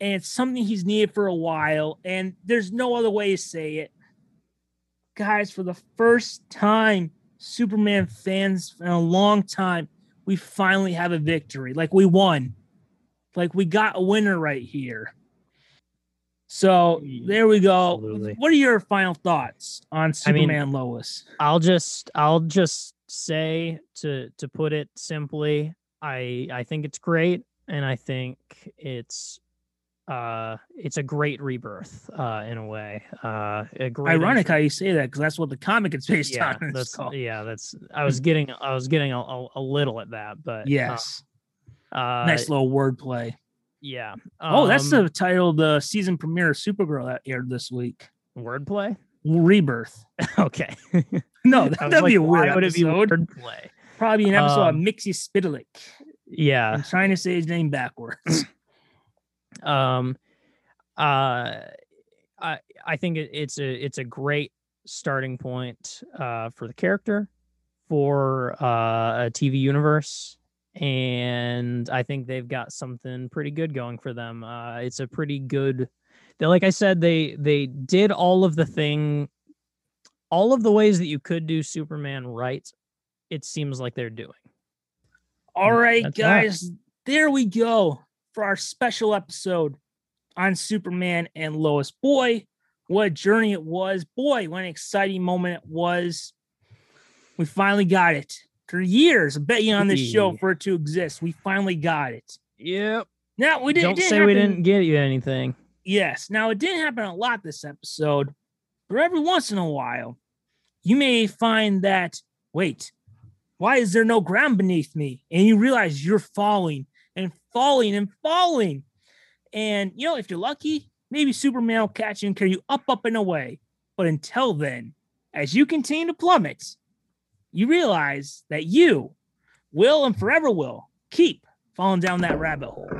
And it's something he's needed for a while. And there's no other way to say it. Guys, for the first time, Superman fans in a long time, we finally have a victory. Like we won. Like we got a winner right here. So mm, there we go. Absolutely. What are your final thoughts on I mean- Superman Lois? I'll just I'll just say to to put it simply, I I think it's great and I think it's uh it's a great rebirth uh in a way. Uh a great Ironic intro- how you say that because that's what the comic is based yeah, on. That's called. yeah, that's I was getting I was getting a, a, a little at that, but uh, Yes. uh nice little wordplay. yeah. oh, that's um, the title of the season premiere of Supergirl that aired this week. wordplay. Rebirth. okay. No, that, was that'd be a like, weird why would it be wordplay? Probably an episode Um, of Mixie Spitalik. Yeah. I'm trying to say his name backwards. Um uh i i think it, it's a it's a great starting point uh for the character for uh a tv universe and i think they've got something pretty good going for them. Uh it's a pretty good they like i said they they did all of the thing all of the ways that you could do superman right it seems like they're doing. All right, That's that. guys, there we go for our special episode on Superman and Lois. Boy, what a journey it was. Boy, what an exciting moment it was. We finally got it. For years of betting on this show for it to exist, we finally got it. yep Now we didn't. don't didn't say we didn't get you anything Yes. Now it didn't happen a lot this episode, but every once in a while, you may find that wait, why is there no ground beneath me? And you realize you're falling falling and falling. And you know, if you're lucky, maybe Superman will catch you and carry you up, up, and away. But until then, as you continue to plummet, you realize that you, will and forever will keep falling down that rabbit hole.